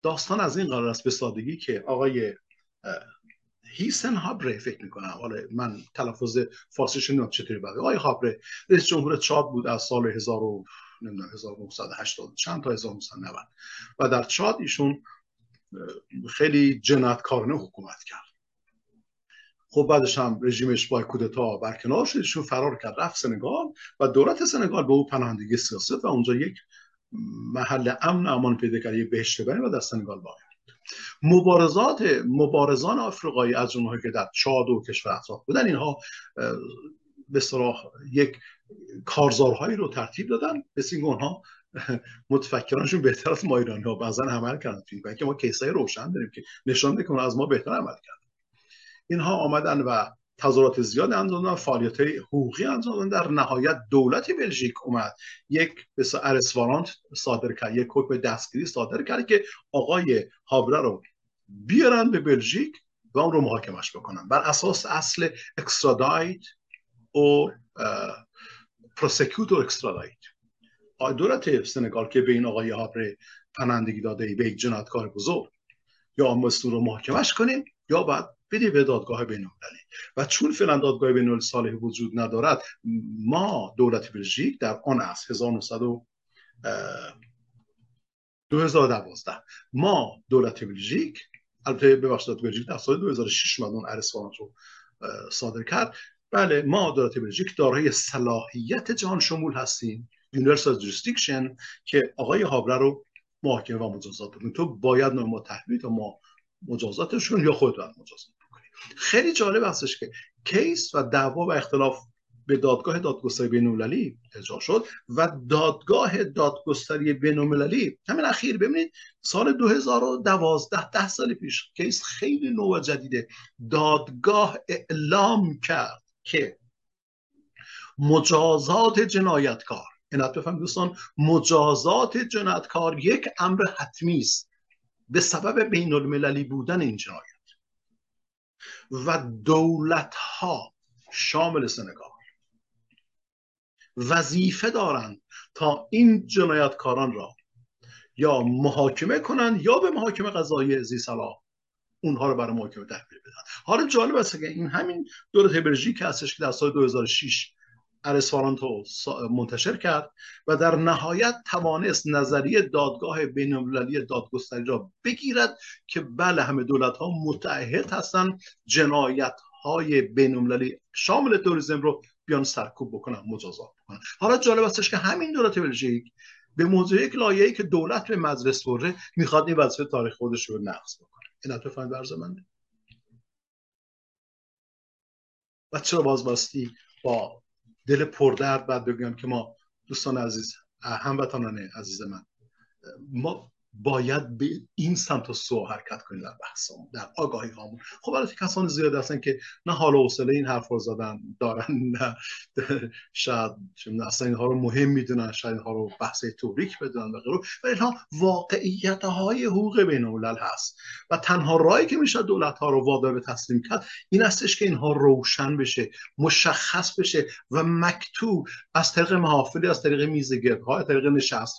داستان از این قرار است به سادگی که آقای هیسن هابره فکر می‌کنم. حالا من تلفظ فارسیش نمی‌دونم چطوری بده آقای هابره رئیس جمهور چاد بود از سال 1000 نمی‌دونم 1980 چند تا 1990 و در چاد ایشون خیلی جنایتکارانه حکومت کرد. خب بعدش هم رژیمش با کودتا برکنار شد ایشون فرار کرد رفت سنگال و دولت سنگال به او پناهندگی سیاست و اونجا یک محل امن امان پیدا کرد یه بهشت و در سنگال باقی مبارزات مبارزان آفریقایی از اونهایی که در چاد و کشور اطراف بودن اینها به صلاح یک کارزارهایی رو ترتیب دادن. مثل اینکه اونها متفکرانشون بهتر از ما ایرانی ها بعضا عمل کردن. که ما کیسای روشن داریم که نشان میده از ما بهتر عمل کردن. اینها آمدن و تظاهرات زیاد انجام فعالیت حقوقی انجام در نهایت دولت بلژیک اومد. یک به arrest warrant صادر کرد یک حکم دستگیری صادر کرد که آقای هابره رو بیارن به بلژیک و اون رو محاکمش بکنن. بر اساس اصل extradite و prosecute or extradite دولت سنگال که به این آقای هابره پناهندگی داده به یک جنایتکار بزرگ یا مستور رو محاکمش کنیم یا بعد بدی به دادگاه بین و چون فعلا دادگاه بین صالح وجود ندارد ما دولت بلژیک در آن از 1900 2012 ما دولت بلژیک البته ببخشید بلژیک در سال 2006 من اون رو صادر کرد. بله ما دولت بلژیک دارای صلاحیت جهان شمول هستیم universal jurisdiction که آقای هابره رو محاکمه و مجازات بکنیم تو باید ما تحویل ما مجازاتشون یا خود باید مجازات خیلی جالب هستش که case و دعوا و اختلاف به دادگاه دادگستری بین‌المللی اجرا شد و دادگاه دادگستری بین‌المللی همین اخیر ببینید سال 2012 ده سال پیش case خیلی نو و جدیده دادگاه اعلام کرد که مجازات جنایتکار اینت بفهم دوستان مجازات جنایتکار یک امر حتمی است به سبب بین المللی بودن این جنایت. و دولت ها شامل سنگال وظیفه دارند تا این جنایتکاران را یا محاکمه کنند یا به محاکمه قضایی زی صلاح اونها رو برای محاکمه تحویل بدن. حالا جالب است که این همین دولت بلژیک هستش که در سال 2006 ارسفارانتو منتشر کرد و در نهایت توانست نظریه دادگاه بین المللی دادگستری را بگیرد که بله همه دولت ها متعهد هستند جنایت های بین المللی شامل توریسم رو بیان سرکوب بکنن مجازات بکنن. حالا جالب استش که همین دولت بلژیک به موضوع یک لایه‌ای که دولت به مجلس بره می‌خواد این وظیفه تاریخ خودش رو نقض بکنه. این بفهمید برز من و چرا باز باستی با دل پردرد بعد بگم که ما دوستان عزیز هموطنان عزیز من ما باید به این سمت سو حرکت کنیم در در آگاهی هامون خب البته کسان زیاد هستن که نه حال و حوصله این حرف رو زدن دارن نه شاید اصلا اینها رو مهم می‌دونن شاید اینها رو بحث توریک بدونن و غیره. و اینها واقعیت های حقوق بین هست. و تنها راهی که میشه دولت ها رو وادار به تسلیم کرد این استش که اینها روشن بشه مشخص بشه و مکتوب از طریق محافلی از طریق میزگردها از طریق نشست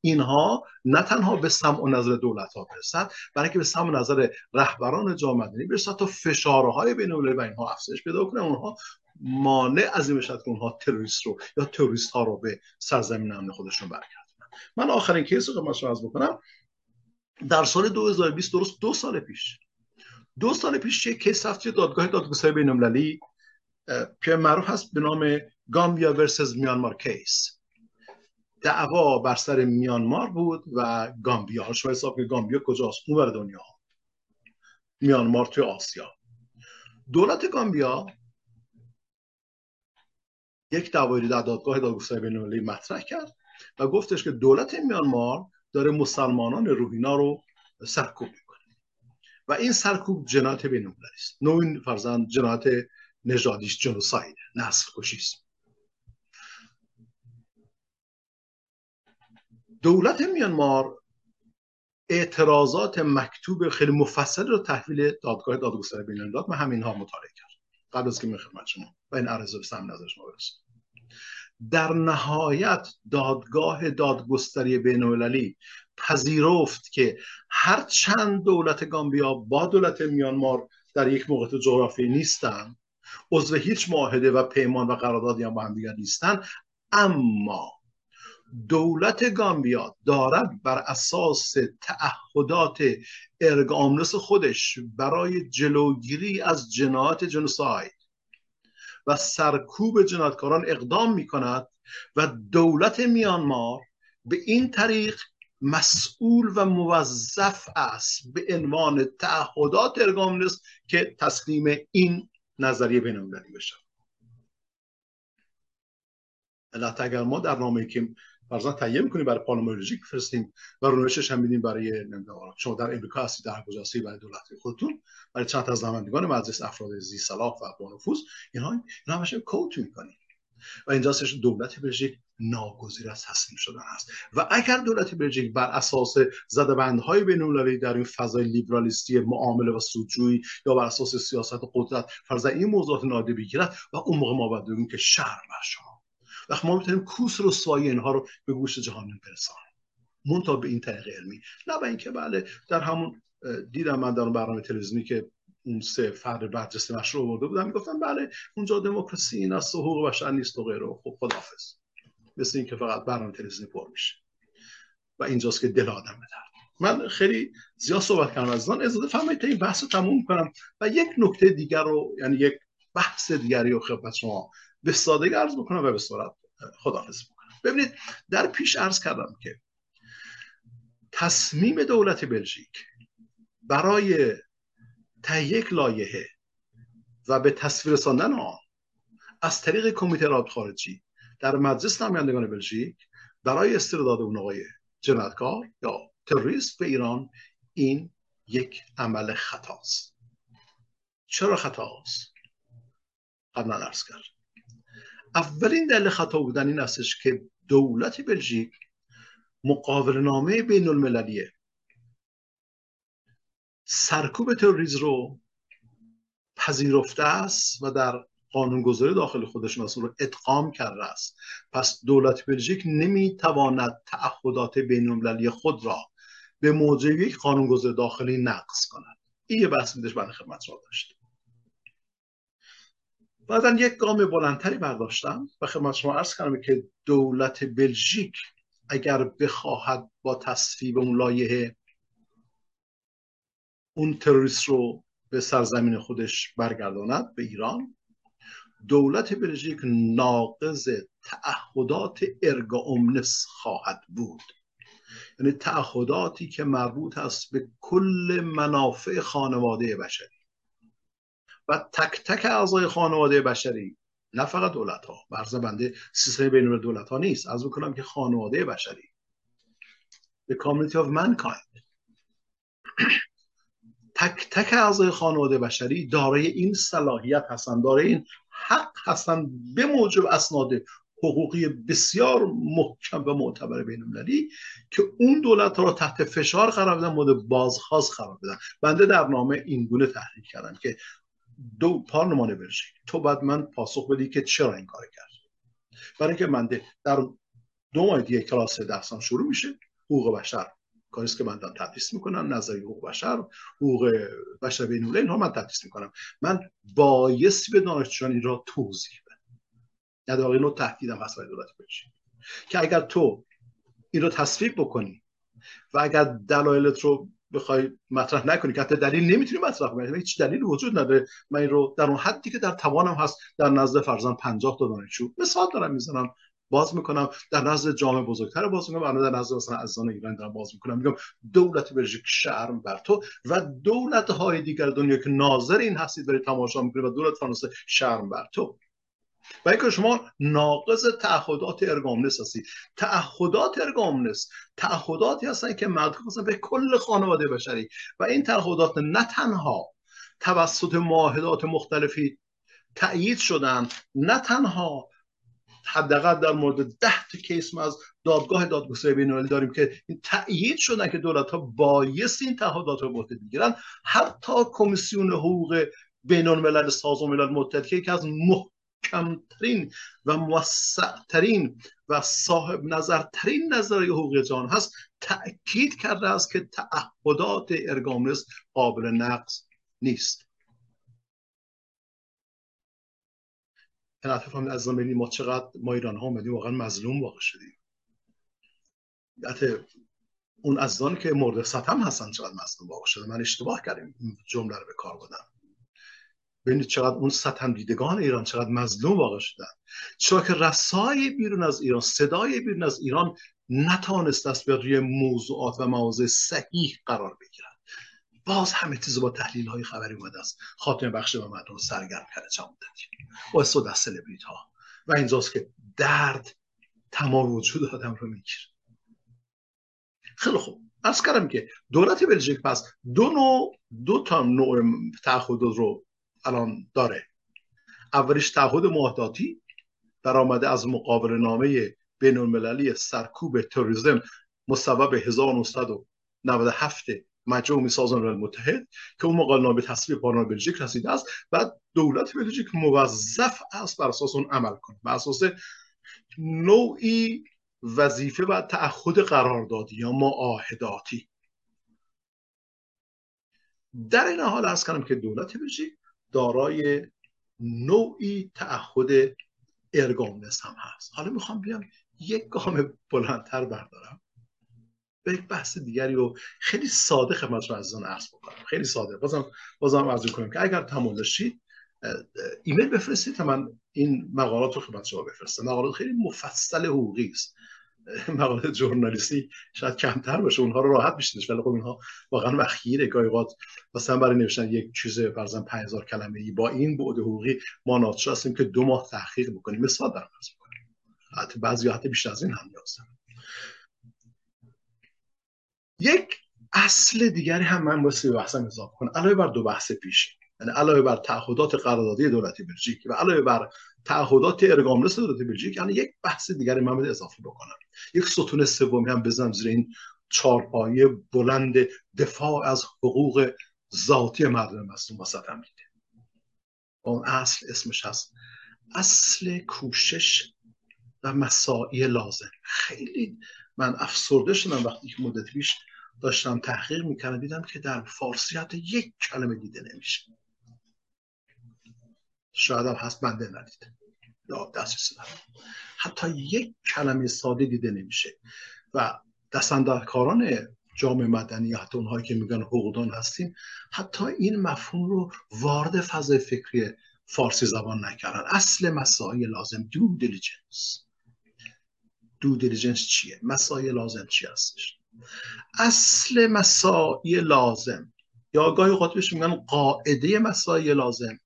اینها نه تنها به سمع و نظر دولت ها برسد. برای که به سمع و نظر رهبران جامعه مدنی برسد تا فشارهای بین و اینها افزایش پیدا کنه اونها مانع از این بشد که اونها تروریست رو یا تروریست ها رو به سرزمین امن خودشون برگردونن. من آخرین case رو خدمتتون عرض بکنم. در سال 2020 درست دو سال پیش دو سال پیش یک case رفت دادگاه دادگستری بین المللی. که معروف هست به نام Gambia versus Myanmar case. دعوا بر سر میانمار بود و گامبیا. شما حساب که گامبیا کجاست؟ اون ور دنیا. میانمار توی آسیا. دولت گامبیا یک دعوایی در دادگاه دادگستری بین‌المللی مطرح کرد و گفتش که دولت میانمار داره مسلمانان روهینا رو سرکوب می‌کنه. و این سرکوب جنایت بین‌المللی است. نوع فرزند جنایت نژادیش جنوساید نسل کشی است. دولت میانمار اعتراضات مکتوب خیلی مفصل رو تحویل دادگاه دادگستری بین داد. من همین ها مطالعه کرد قبل از که می خدمت شما و این عرضه به سم نظر شما برسیم در نهایت دادگاه دادگستری بین پذیرفت که هر چند دولت گامبیا با دولت میانمار در یک موقع جغرافی نیستن عضو هیچ معاهده و پیمان و قراردادی هم با هم دیگر نیستن اما دولت گامبیا دارد بر اساس تعهدات ارگامنس خودش برای جلوگیری از جنایات جنوساید و سرکوب جنایتکاران اقدام می کند و دولت میانمار به این طریق مسئول و موظف است به عنوان تعهدات ارگامنس که تسلیم این نظریه بینالمللی بشه. علت اگر ما در نامه که فرضاً تهیه می‌کنیم برای پارلمانولوژیک فرستیم و رونوشش هم میدیم برای شما در امریکا هستید در کجا هستید برای دولت خودتون برای چند از نمایندگان مجلس افراد زی صلاح و با نفوذ اینها اینا همش کوت می‌کنیم و اینجاستش دولت بلژیک ناگزیر از تسلیم شدن است و اگر دولت بلژیک بر اساس زدبندهای بین‌المللی در این فضای لیبرالیستی معامله و سودجویی یا بر اساس سیاست قدرت فرض این موضوعات نادیده بگیرد و اون موقع ما باید که شهر بر وقت ما می‌تونیم کوس رسوایی اینها رو به گوش جهان برسانیم. منتها به این طریق علمی. نه به اینکه بله در همون دیدم من در برنامه تلویزیونی که اون سه فرد برجسته مشروع برده بودم می‌گفتم بله اونجا دموکراسی این است و حقوق بشر نیست و غیره. خب خداحافظ. مثل اینکه فقط برنامه تلویزیونی پر میشه. و اینجاست که دل آدم بدر من خیلی زیاد صحبت کردم از آن. اجازه فرمایید تا این بحث رو تموم کنم و یک نکته دیگر رو یعنی یک بحث دیگری رو خدمت شما به سادگی عرض بکنم و به صورت خداحافظ بکنم. ببینید در پیش عرض کردم که تصمیم دولت بلژیک برای تهیه یک لایحه و به تصویر رساندن آن از طریق کمیته رابط خارجی در مجلس نمایندگان بلژیک برای استرداد اون آقای جنایتکار یا تروریست به ایران این یک عمل خطاست. چرا خطاست؟ قبلا عرض کرد اولین دلیل خطا بودن این استش که دولت بلژیک مقابل نامه بین المللیه سرکوب تروریسم رو پذیرفته است و در قانونگذاری داخل خودش اصول رو ادغام کرده است. پس دولت بلژیک نمی‌تواند تعهدات بین خود را به موجب یک قانونگذاری داخلی نقض کند. این یه بحث میدش برای خدمت را داشت بعدا یک گام بلندتری برداشتم و خدمت شما عرض کردم که دولت بلژیک اگر بخواهد با تصویب اون لایحه اون تروریست رو به سرزمین خودش برگرداند به ایران دولت بلژیک ناقض تعهدات ارگا امنس خواهد بود. یعنی تعهداتی که مربوط است به کل منافع خانواده بشری و تک تک اعضای خانواده بشری نه فقط دولت ها برز بنده سیستم بین دولت ها نیست. از بکنم که خانواده بشری. The community of mankind. تک تک اعضای خانواده بشری دارای این صلاحیت هستند دارای این حق هستند به موجب اسناد حقوقی بسیار محکم و معتبر بین المللی که اون دولت را تحت فشار قرار بدن مورد بازخواست قرار بدن. بنده در نامه این گونه تحلیل کردم که دو پارلمان بلژیک تو بعد من پاسخ بدی که چرا این کار کرد. برای اینکه من در دو ماه دیگه کلاس درسان شروع میشه حقوق بشر. کاری که من دارم تدریس می‌کنم نظری حقوق بشر حقوق بشر بین اینها من تدریس می‌کنم. من بایستی به دانشجویان این را توضیح بدم. یعنی واقعا نوع تهدیدم هست دولت که اگر تو این رو تصویب بکنی و اگر دلایلت رو بخوای مطرح نکنی که حتی دلیل نمی‌تونی مطرح کنی. هیچ دلیل وجود نداره. من این رو در اون حدی که در توانم هست در نزد فرزن 50 تا دانشجو مثال دارم می‌زنم باز می‌کنم. در نزد جامعه بزرگتر باز می‌کنم در نزد مثلا عزیزان ایران دارم باز می‌کنم. میگم دولت بلژیک شرم بر تو و دولت های دیگر دنیا که ناظر این هستید برای تماشا می‌کنید و دولت فرانسه شرم بر تو. و اینکه شما ناقض تعهدات ارگامنس هستی. تعهدات ارگامنس تعهداتی هستن که مربوط به کل خانواده بشری. و این تعهدات نه تنها توسط معاهدات مختلفی تأیید شدن نه تنها حداقل در مورد ده تا کیس ما از دادگاه دادگستری بین‌المللی داریم که این تأیید شدن که دولت ها بایست این تعهدات رو مورد بگیرن حتی کمیسیون حقوق بین الملل سازمان ملل متحد که یکی از کمترین و موسعترین و صاحب نظرترین نظریه حقوق جان هست تأکید کرده است که تعهدات ارگامنس قابل نقض نیست. این هم از ما چقدر ما ایران ها اومدیم واقعا مظلوم واقع شدیم. اون ازدان که مورد ستم هستن چقدر مظلوم واقع شده من اشتباه کردیم این جمله رو به کار بودم ببینید چقدر اون ستم دیدگان ایران چقدر مظلوم واقع شدن چرا که رسای بیرون از ایران صدای بیرون از ایران نتانست دست بیاد روی موضوعات و مواضع صحیح قرار بگیرن باز همه چیز با تحلیل های خبری اومده است. خاتمه بخش و مردم سرگرم کرده چند مدتی با استود از سلبریت ها و اینجاست که درد تمام وجود آدم رو می‌گیره. خیلی خوب. از کردم که دولت بلژیک پس دو نوع دو تا نوع تعهد رو الان داره. اولیش تعهد معاهداتی در آمده از مقابل نامه بین المللی سرکوب تروریسم مصوب 1997 مجموع سازمان ملل متحد که اون مقابل نامه تصویب پارلمان بلژیک رسیده است و دولت بلژیک موظف است بر اساس اون عمل کنه. بر اساس نوعی وظیفه و تعهد قراردادی یا معاهداتی. در این حال از کنم که دولت بلژیک دارای نوعی تعهد ارگامنس هم هست. حالا می‌خوام بیام یک گام بلندتر بردارم. به یک بحث دیگری و خیلی ساده خدمت رو عزیزان عرض بکنم. خیلی ساده. بازم بازم عرض کنیم که اگر تمایل داشتید ایمیل بفرستید تا من این مقالات رو خدمت شما بفرستم. مقالات خیلی مفصل حقوقی است. مقاله جورنالیستی شاید کمتر باشه. اونها رو راحت میشنش ولی خب اینها واقعا وخیره گاهی اوقات. مثلا برای نوشتن یک چیز فرضاً 5000 کلمه ای با این بعد حقوقی ما ناچار هستیم که دو ماه تحقیق بکنیم. مثال دارم عرض بکنیم. حتی بعضی حتی بیشتر از این هم نیاز یک اصل دیگری هم من واسه بحثم اضافه کنم. علاوه بر دو بحث پیش یعنی علاوه بر تعهدات قراردادی دولت بلژیک و علاوه بر تعهدات ارگامنس دولت بلژیک یعنی یک بحث دیگری من اضافه بکنم. یک ستون سومی هم بزنم زیر این چارپایه بلند دفاع از حقوق ذاتی مردم مصنوع وسط میده اون اصل اسمش هست. اصل کوشش و مساعی لازم. خیلی من افسرده شدم وقتی که مدت پیش داشتم تحقیق می‌کردم دیدم که در فارسی حتی یک کلمه دیده نمیشه. شاید هم هست بنده ندید یا دسترسی حتی یک کلمه ساده دیده نمیشه. و دستندرکاران جامعه مدنی حتی اونهایی که میگن حقوقدان هستیم حتی این مفهوم رو وارد فضای فکری فارسی زبان نکردن. اصل مساعی لازم due diligence due diligence چیه؟ مساعی لازم چی هستش؟ اصل مساعی لازم. یا گاهی اوقات بهش میگن قاعده مساعی لازم.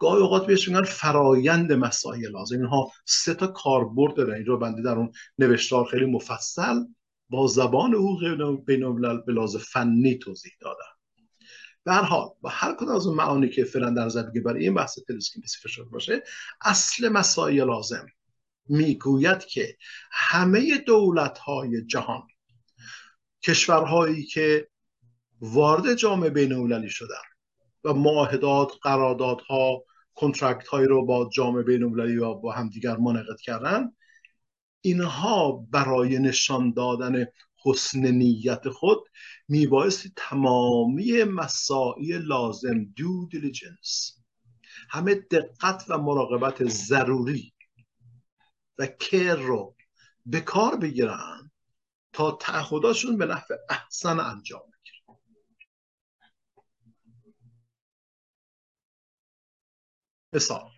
گاهی اوقات بهش میگن فرایند مساعی لازم اینها سه تا کاربرد داره این رو بنده در اون نوشتار خیلی مفصل با زبان حقوق بین الملل فنی توضیح دادم به هر حال با هر کدام از اون معانی که فعلا در نظر برای این بحث تلسکی شده باشه اصل مسائل لازم. می‌گوید که همه دولت های جهان کشورهایی که وارد جامعه بین المللی شدن و معاهدات قراردادها کنترکت هایی رو با جامعه بین المللی و با همدیگر منعقد کردن. اینها برای نشان دادن حسن نیت خود میبایستی تمامی مسائل لازم دو دیلیجنس همه دقت و مراقبت ضروری و کر رو به کار بگیرن تا تعهداتشون به نحو احسن انجام بگیرن مثال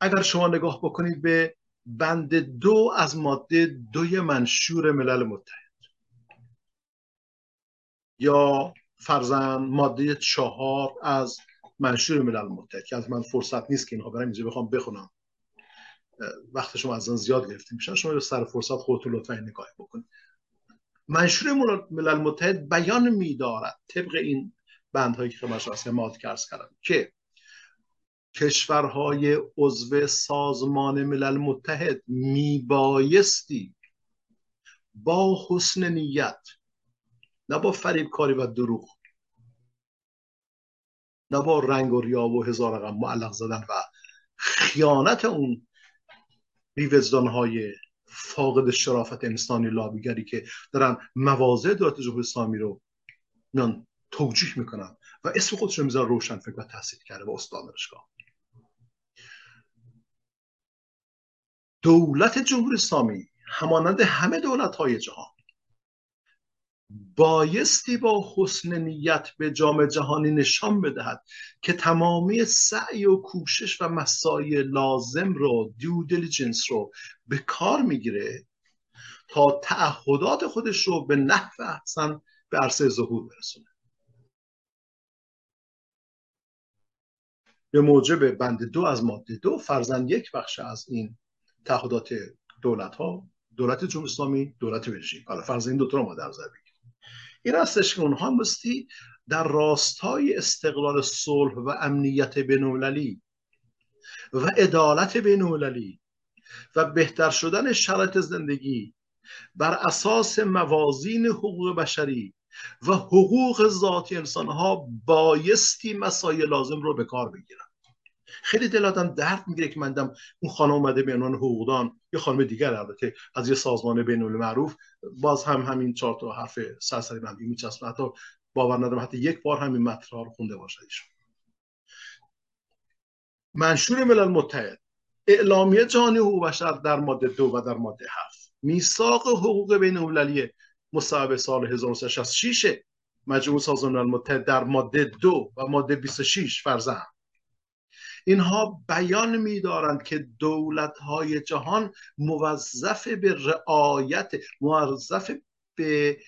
اگر شما نگاه بکنید به بند دو از ماده دوی منشور ملل متحد یا فرزن ماده چهار از منشور ملل متحد که از من فرصت نیست که اینها برم اینجا بخوام بخونم. وقت شما از زیاد گرفته میشن شما رو سر فرصت خودتون لطفا نگاه بکنید. منشور ملل متحد بیان میدارد طبق این بندهایی که خدمت ماد کرس کردم که کشورهای عضو سازمان ملل متحد میبایستی با حسن نیت نه با فریبکاری و دروغ نه با رنگ و ریا و هزار رقم معلق زدن و خیانت اون بیوزدان های فاقد شرافت انسانی لابیگری که دارن مواضع دولت جمهوری اسلامی رو میان توجیح می‌کنن و اسم خودش رو می‌ذارن روشن فکر و تحصیل کرده با استاد دولت جمهوری اسلامی همانند همه دولت های جهان بایستی با حسن نیت به جامعه جهانی نشان بدهد که تمامی سعی و کوشش و مسای لازم رو دیو دیلیجنس رو به کار می‌گیره تا تعهدات خودش رو به نحو احسن به عرصه ظهور برسونه. به موجب بند دو از ماده دو فرزن یک بخش از این تعهدات دولت ها دولت جمهوری اسلامی دولت بلژیک حالا فرض این دو تا رو ما در نظر بگیریم. این هستش که اونها مستی در راستای استقلال صلح و امنیت بین‌المللی و عدالت بین‌المللی و بهتر شدن شرایط زندگی بر اساس موازین حقوق بشری و حقوق ذاتی انسان ها بایستی مسایل لازم رو به کار بگیرن. خیلی دل آدم درد می‌گیره که مندم اون خانم اومده به عنوان حقوقدان یه خانم دیگر البته از یه سازمان بین معروف باز هم همین چهار تا حرف سرسری بندی میچسبه حتی باور ندارم حتی یک بار همین مطلب رو خونده باشه ایشون. منشور ملل متحد. اعلامیه جهانی حقوق بشر در ماده دو و در ماده هفت. میثاق حقوق بین المللی مصوبه سال 1966 مجموع سازمان ملل متحد در ماده دو و ماده 26 فرزن اینها بیان میدارند که دولت های جهان موظف به رعایت موظف به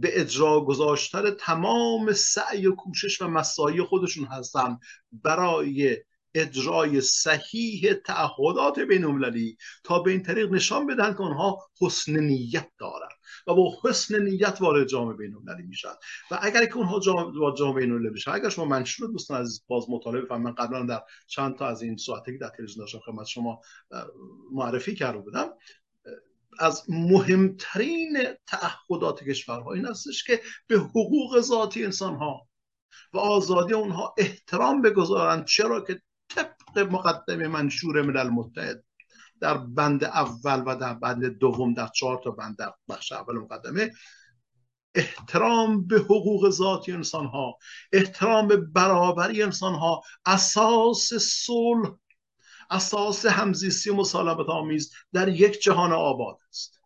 به اجرا گذاشتن تمام سعی و کوشش و مسایی خودشون هستند برای اجرای صحیح تعهدات بین تا به این طریق نشان بدن که آنها حسن نیت دارند و با حسن نیت وارد جامعه بین المللی میشن. و اگر که اونها جامعه جامعه بین المللی بشن اگر شما منشور دوستان عزیز باز مطالعه بفهمید من قبلا در چند تا از این ساعتی که در تلویزیون داشتم خدمت شما معرفی کرده بودم. از مهمترین تعهدات کشورها این هستش که به حقوق ذاتی انسان ها و آزادی اونها احترام بگذارند. چرا که طبق مقدمه منشور ملل متحد در بند اول و در بند دوم در چهار تا بند در بخش اول مقدمه احترام به حقوق ذاتی انسان ها احترام به برابری انسان ها اساس صلح اساس همزیستی و مسالمت آمیز در یک جهان آباد است.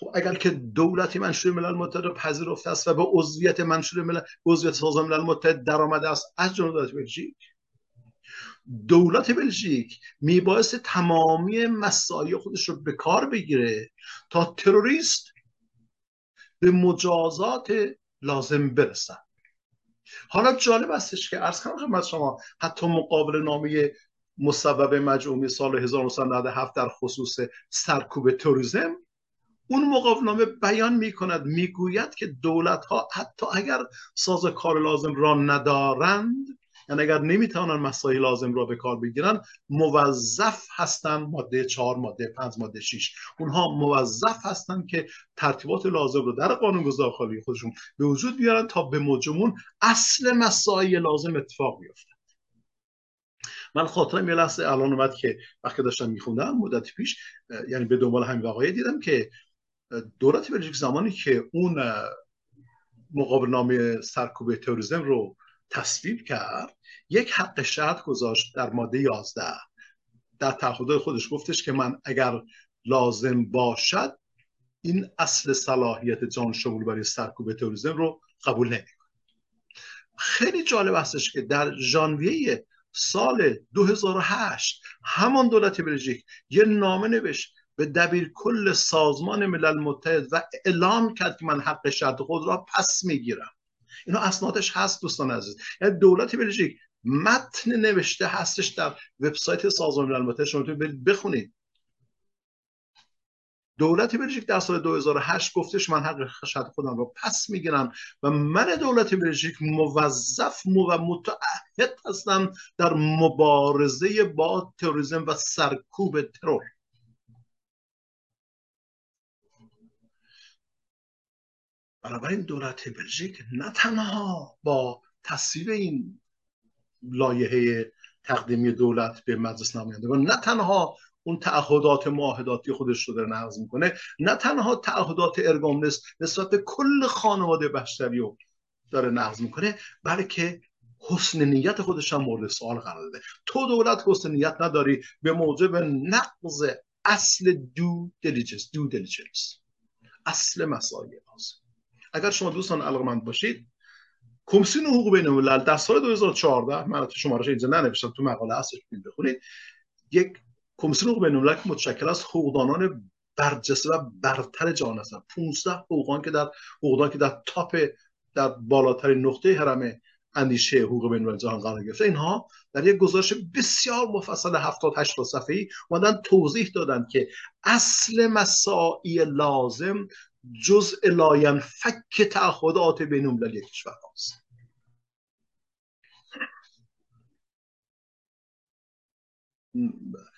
خب اگر که دولتی منشور ملل متحد رو پذیرفته است و به عضویت منشور ملل عضویت سازمان ملل متحد درآمده است از جمله دولت بلژیک. دولت بلژیک میبایست تمامی مسایی خودش رو به کار بگیره تا تروریست به مجازات لازم برسن. حالا جالب استش که ارز کنم خدمت شما حتی مقابل نامه مصوب مجموعی سال 1997 در خصوص سرکوب توریزم اون مقابلنامه بیان می کند می‌گوید که دولت ها حتی اگر ساز کار لازم را ندارند یعنی اگر نمی‌توانند مسائل لازم را به کار بگیرن موظف هستند ماده چهار ماده پنج ماده 6 اونها موظف هستند که ترتیبات لازم رو در قانون گذارخالی خودشون به وجود بیارن تا به مجمون اصل مسائل لازم اتفاق بیفته. من خاطرم یه لحظه الان اومد که وقتی داشتم میخوندم مدت پیش یعنی به دنبال همین واقعی دیدم که دولت بلژیک زمانی که اون مقابل نامه سرکوب تروریسم رو تصویب کرد یک حق شرط گذاشت در ماده 11 در تعهدات خودش گفتش که من اگر لازم باشد این اصل صلاحیت جان شمول برای سرکوب تروریسم رو قبول نمی خیلی جالب هستش که در ژانویه سال 2008 همان دولت بلژیک یه نامه نوشت به دبیر کل سازمان ملل متحد و اعلام کرد که من حق شرط خود را پس می‌گیرم. اینا اسنادش هست دوستان عزیز. یعنی دولت بلژیک متن نوشته هستش در وبسایت سازمان ملل متحد. شما بخونید. دولت بلژیک در سال 2008 گفتش من حق شرط خودم رو پس می‌گیرم و من دولت بلژیک موظف و متعهد هستم در مبارزه با تروریسم و سرکوب ترور. بنابراین دولت بلژیک نه تنها با تصویب این لایحه تقدیمی دولت به مجلس نمایندگان نه تنها اون تعهدات معاهداتی خودش رو داره نقض می‌کنه نه تنها تعهدات erga omnes نسبت به کل خانواده بشری رو داره نقض می‌کنه بلکه حسن نیت خودش هم مورد سوال قرار داده. تو دولت حسن نیت نداری به موجب نقض اصل due diligence due diligence اصل مساعی. لازم اگر شما دوستان علاقمند باشید کمیسیون حقوق بین الملل در سال 2014 من تو شمارش اینجا ننوشتم تو مقاله هستش بخونید یک کمیسیون حقوق بین الملل متشکل از حقوقدانان برجسته و برتر جهان هستند. 15 حقوقدان که در حقوقدان که در top در بالاترین نقطه هرم اندیشه حقوق بین جهان قرار گرفته. اینها در یک گزارش بسیار مفصل 70 80 صفحه‌ای اومدن توضیح دادن که اصل مساعی لازم جزء لاینفک تعهدات بین المللی کشور هاست.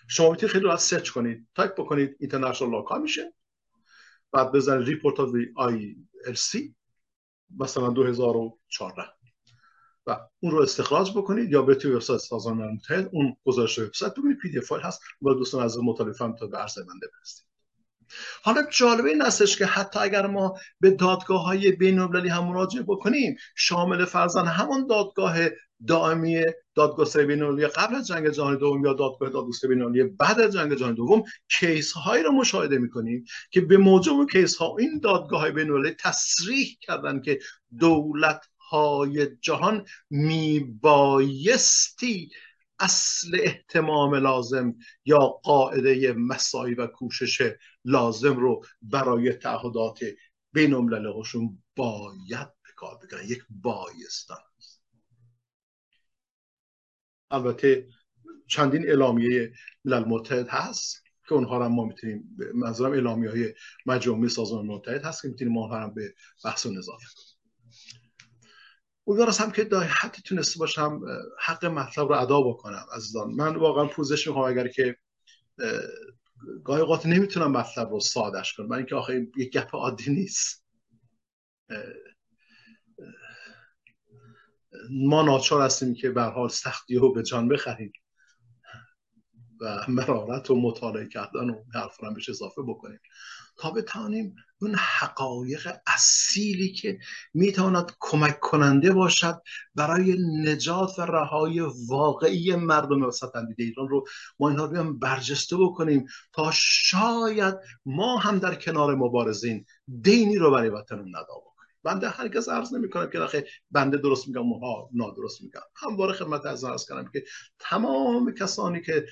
شما می‌تونید خیلی راحت search کنید تایپ بکنید International Law Commission. بعد بزنید report of ILC مثلا 2014 و اون رو استخراج بکنید یا به توی وبسایت سازمان متحد اون گزارش وبسایت ببینید PDF file هست. و دوستان از مطالعه تا به عرض بنده برسید. حالا جالبه این هستش که حتی اگر ما به دادگاه های بین هم مراجعه بکنیم شامل فرضاً همون دادگاه دائمی دادگستری بین قبل از جنگ جهانی دوم یا دادگاه دادگستری بین بعد از جنگ جهانی دوم کیس هایی رو مشاهده می‌کنیم که به موجب کیس ها این دادگاه های بین تصریح کردن که دولت های جهان میبایستی اصل احتمام لازم یا قاعده مسایی و کوشش لازم رو برای تعهدات بین هاشون باید به کار یک بایستان. است البته چندین اعلامیه ملل متحد هست که اونها رو ما می‌تونیم منظورم اعلامیه های مجموعه سازمان متحد هست که می‌تونیم ما هم به بحث و نظافه امیدوارم که در حدی تونسته باشم حق مطلب رو ادا بکنم عزیزان. من واقعا پوزش می‌خوام اگر که گاهی اوقات نمی‌تونم مطلب رو سادش کنم من اینکه آخه یک گپ عادی نیست. ما ناچار هستیم که به حال سختی رو به جان بخریم و مرارت و مطالعه کردن و حرف رو بهش اضافه بکنیم. تا بتوانیم اون حقایق اصیلی که می‌تواند کمک کننده باشد برای نجات و رهایی واقعی مردم وسط ایران رو ما اینها رو برجسته بکنیم تا شاید ما هم در کنار مبارزین دینی رو برای وطن ندا بکنیم. بنده هرگز عرض نمی کنم که نخه بنده درست میگم ها نادرست میگم. همواره خدمت از عرض کنم که تمام کسانی که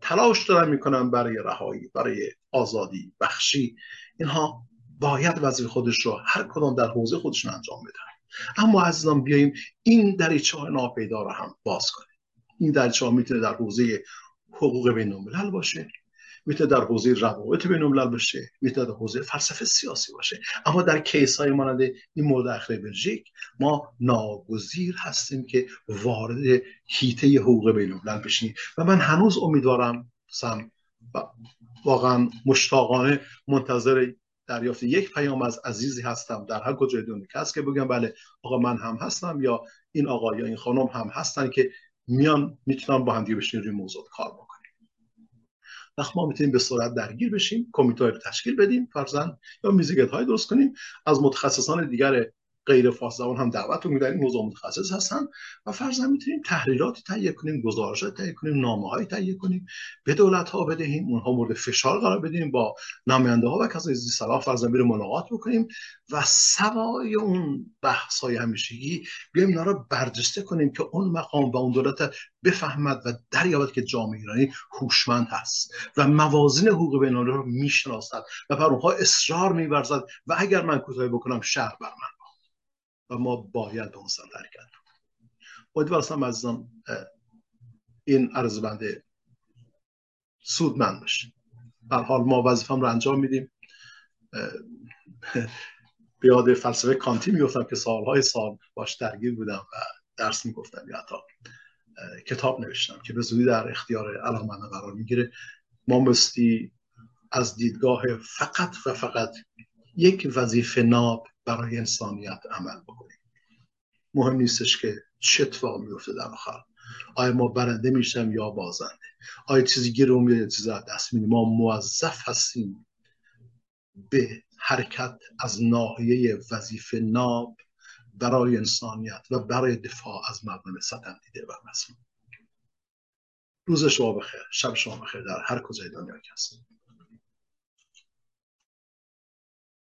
تلاش دارن می‌کنن برای رهایی برای آزادی بخشی اینها باید وظیفه خودش رو هر کدام در حوزه خودشون انجام بدن. اما عزیزان بیاییم این دریچه های ناپیدا رو هم باز کنیم. این دریچه ها می‌تونه در حوزه حقوق بین الملل باشه می‌تونه در حوزه روابط بین الملل باشه می‌تونه در حوزه فلسفه سیاسی باشه. اما در کیس های مانند این مورد اخیر بلژیک ما ناگزیر هستیم که وارد هیته حقوق بین الملل بشیم. و من هنوز امیدوارم سم واقعا مشتاقانه منتظر دریافت یک پیام از عزیزی هستم در هر کجای دنیا. کس که بگم بله آقا من هم هستم یا این آقا یا این خانم هم هستن که میان می‌تونن با هم دیگه بشین روی موضوع کار بکنیم. وقت ما می‌تونیم به سرعت درگیر بشیم کمیته رو تشکیل بدیم فرزن یا میزگت های درست کنیم. از متخصصان دیگر غیر فارس زبان هم دعوت رو این موضوع متخصص هستن و فرضاً می‌تونیم تحریرات تهیه کنیم گزارشات تهیه کنیم نامه های تهیه کنیم. به دولت ها بدهیم اونها مورد فشار قرار بدیم با نماینده ها و کسای زی صلاح فرضاً بیرون ملاقات بکنیم و سوای اون بحث های همیشگی بیایم اینا رو برجسته کنیم که اون مقام و اون دولت بفهمد و دریابد که جامعه ایرانی هوشمند هست و موازین حقوق بین رو می‌شناسد و بر اونها اصرار میورزد. و اگر من کوتاهی بکنم شهر بر من. و ما باید به اون سمت حرکت امیدوارم عزیزان این عرض بنده سودمند باشه حال ما وظیفم رو انجام میدیم. به یاد فلسفه کانتی می‌گفتم که سالهای سال باش درگیر بودم و درس می‌گفتم یا حتی کتاب نوشتم که به زودی در اختیار علامنده قرار می‌گیره. ما مستی از دیدگاه فقط و فقط یک وظیفه ناب برای انسانیت عمل بکنیم. مهم نیستش که چه اتفاق میفته در آخر. آیا ما برنده میشم یا بازنده؟ آیا چیزی گیرم یا چیزی دست میدیم؟ ما موظف هستیم به حرکت از ناحیه وظیفه ناب برای انسانیت و برای دفاع از مردم ستندیده و مسلم روز شما بخیر. شب شما بخیر در هر کجای دنیا که هستید.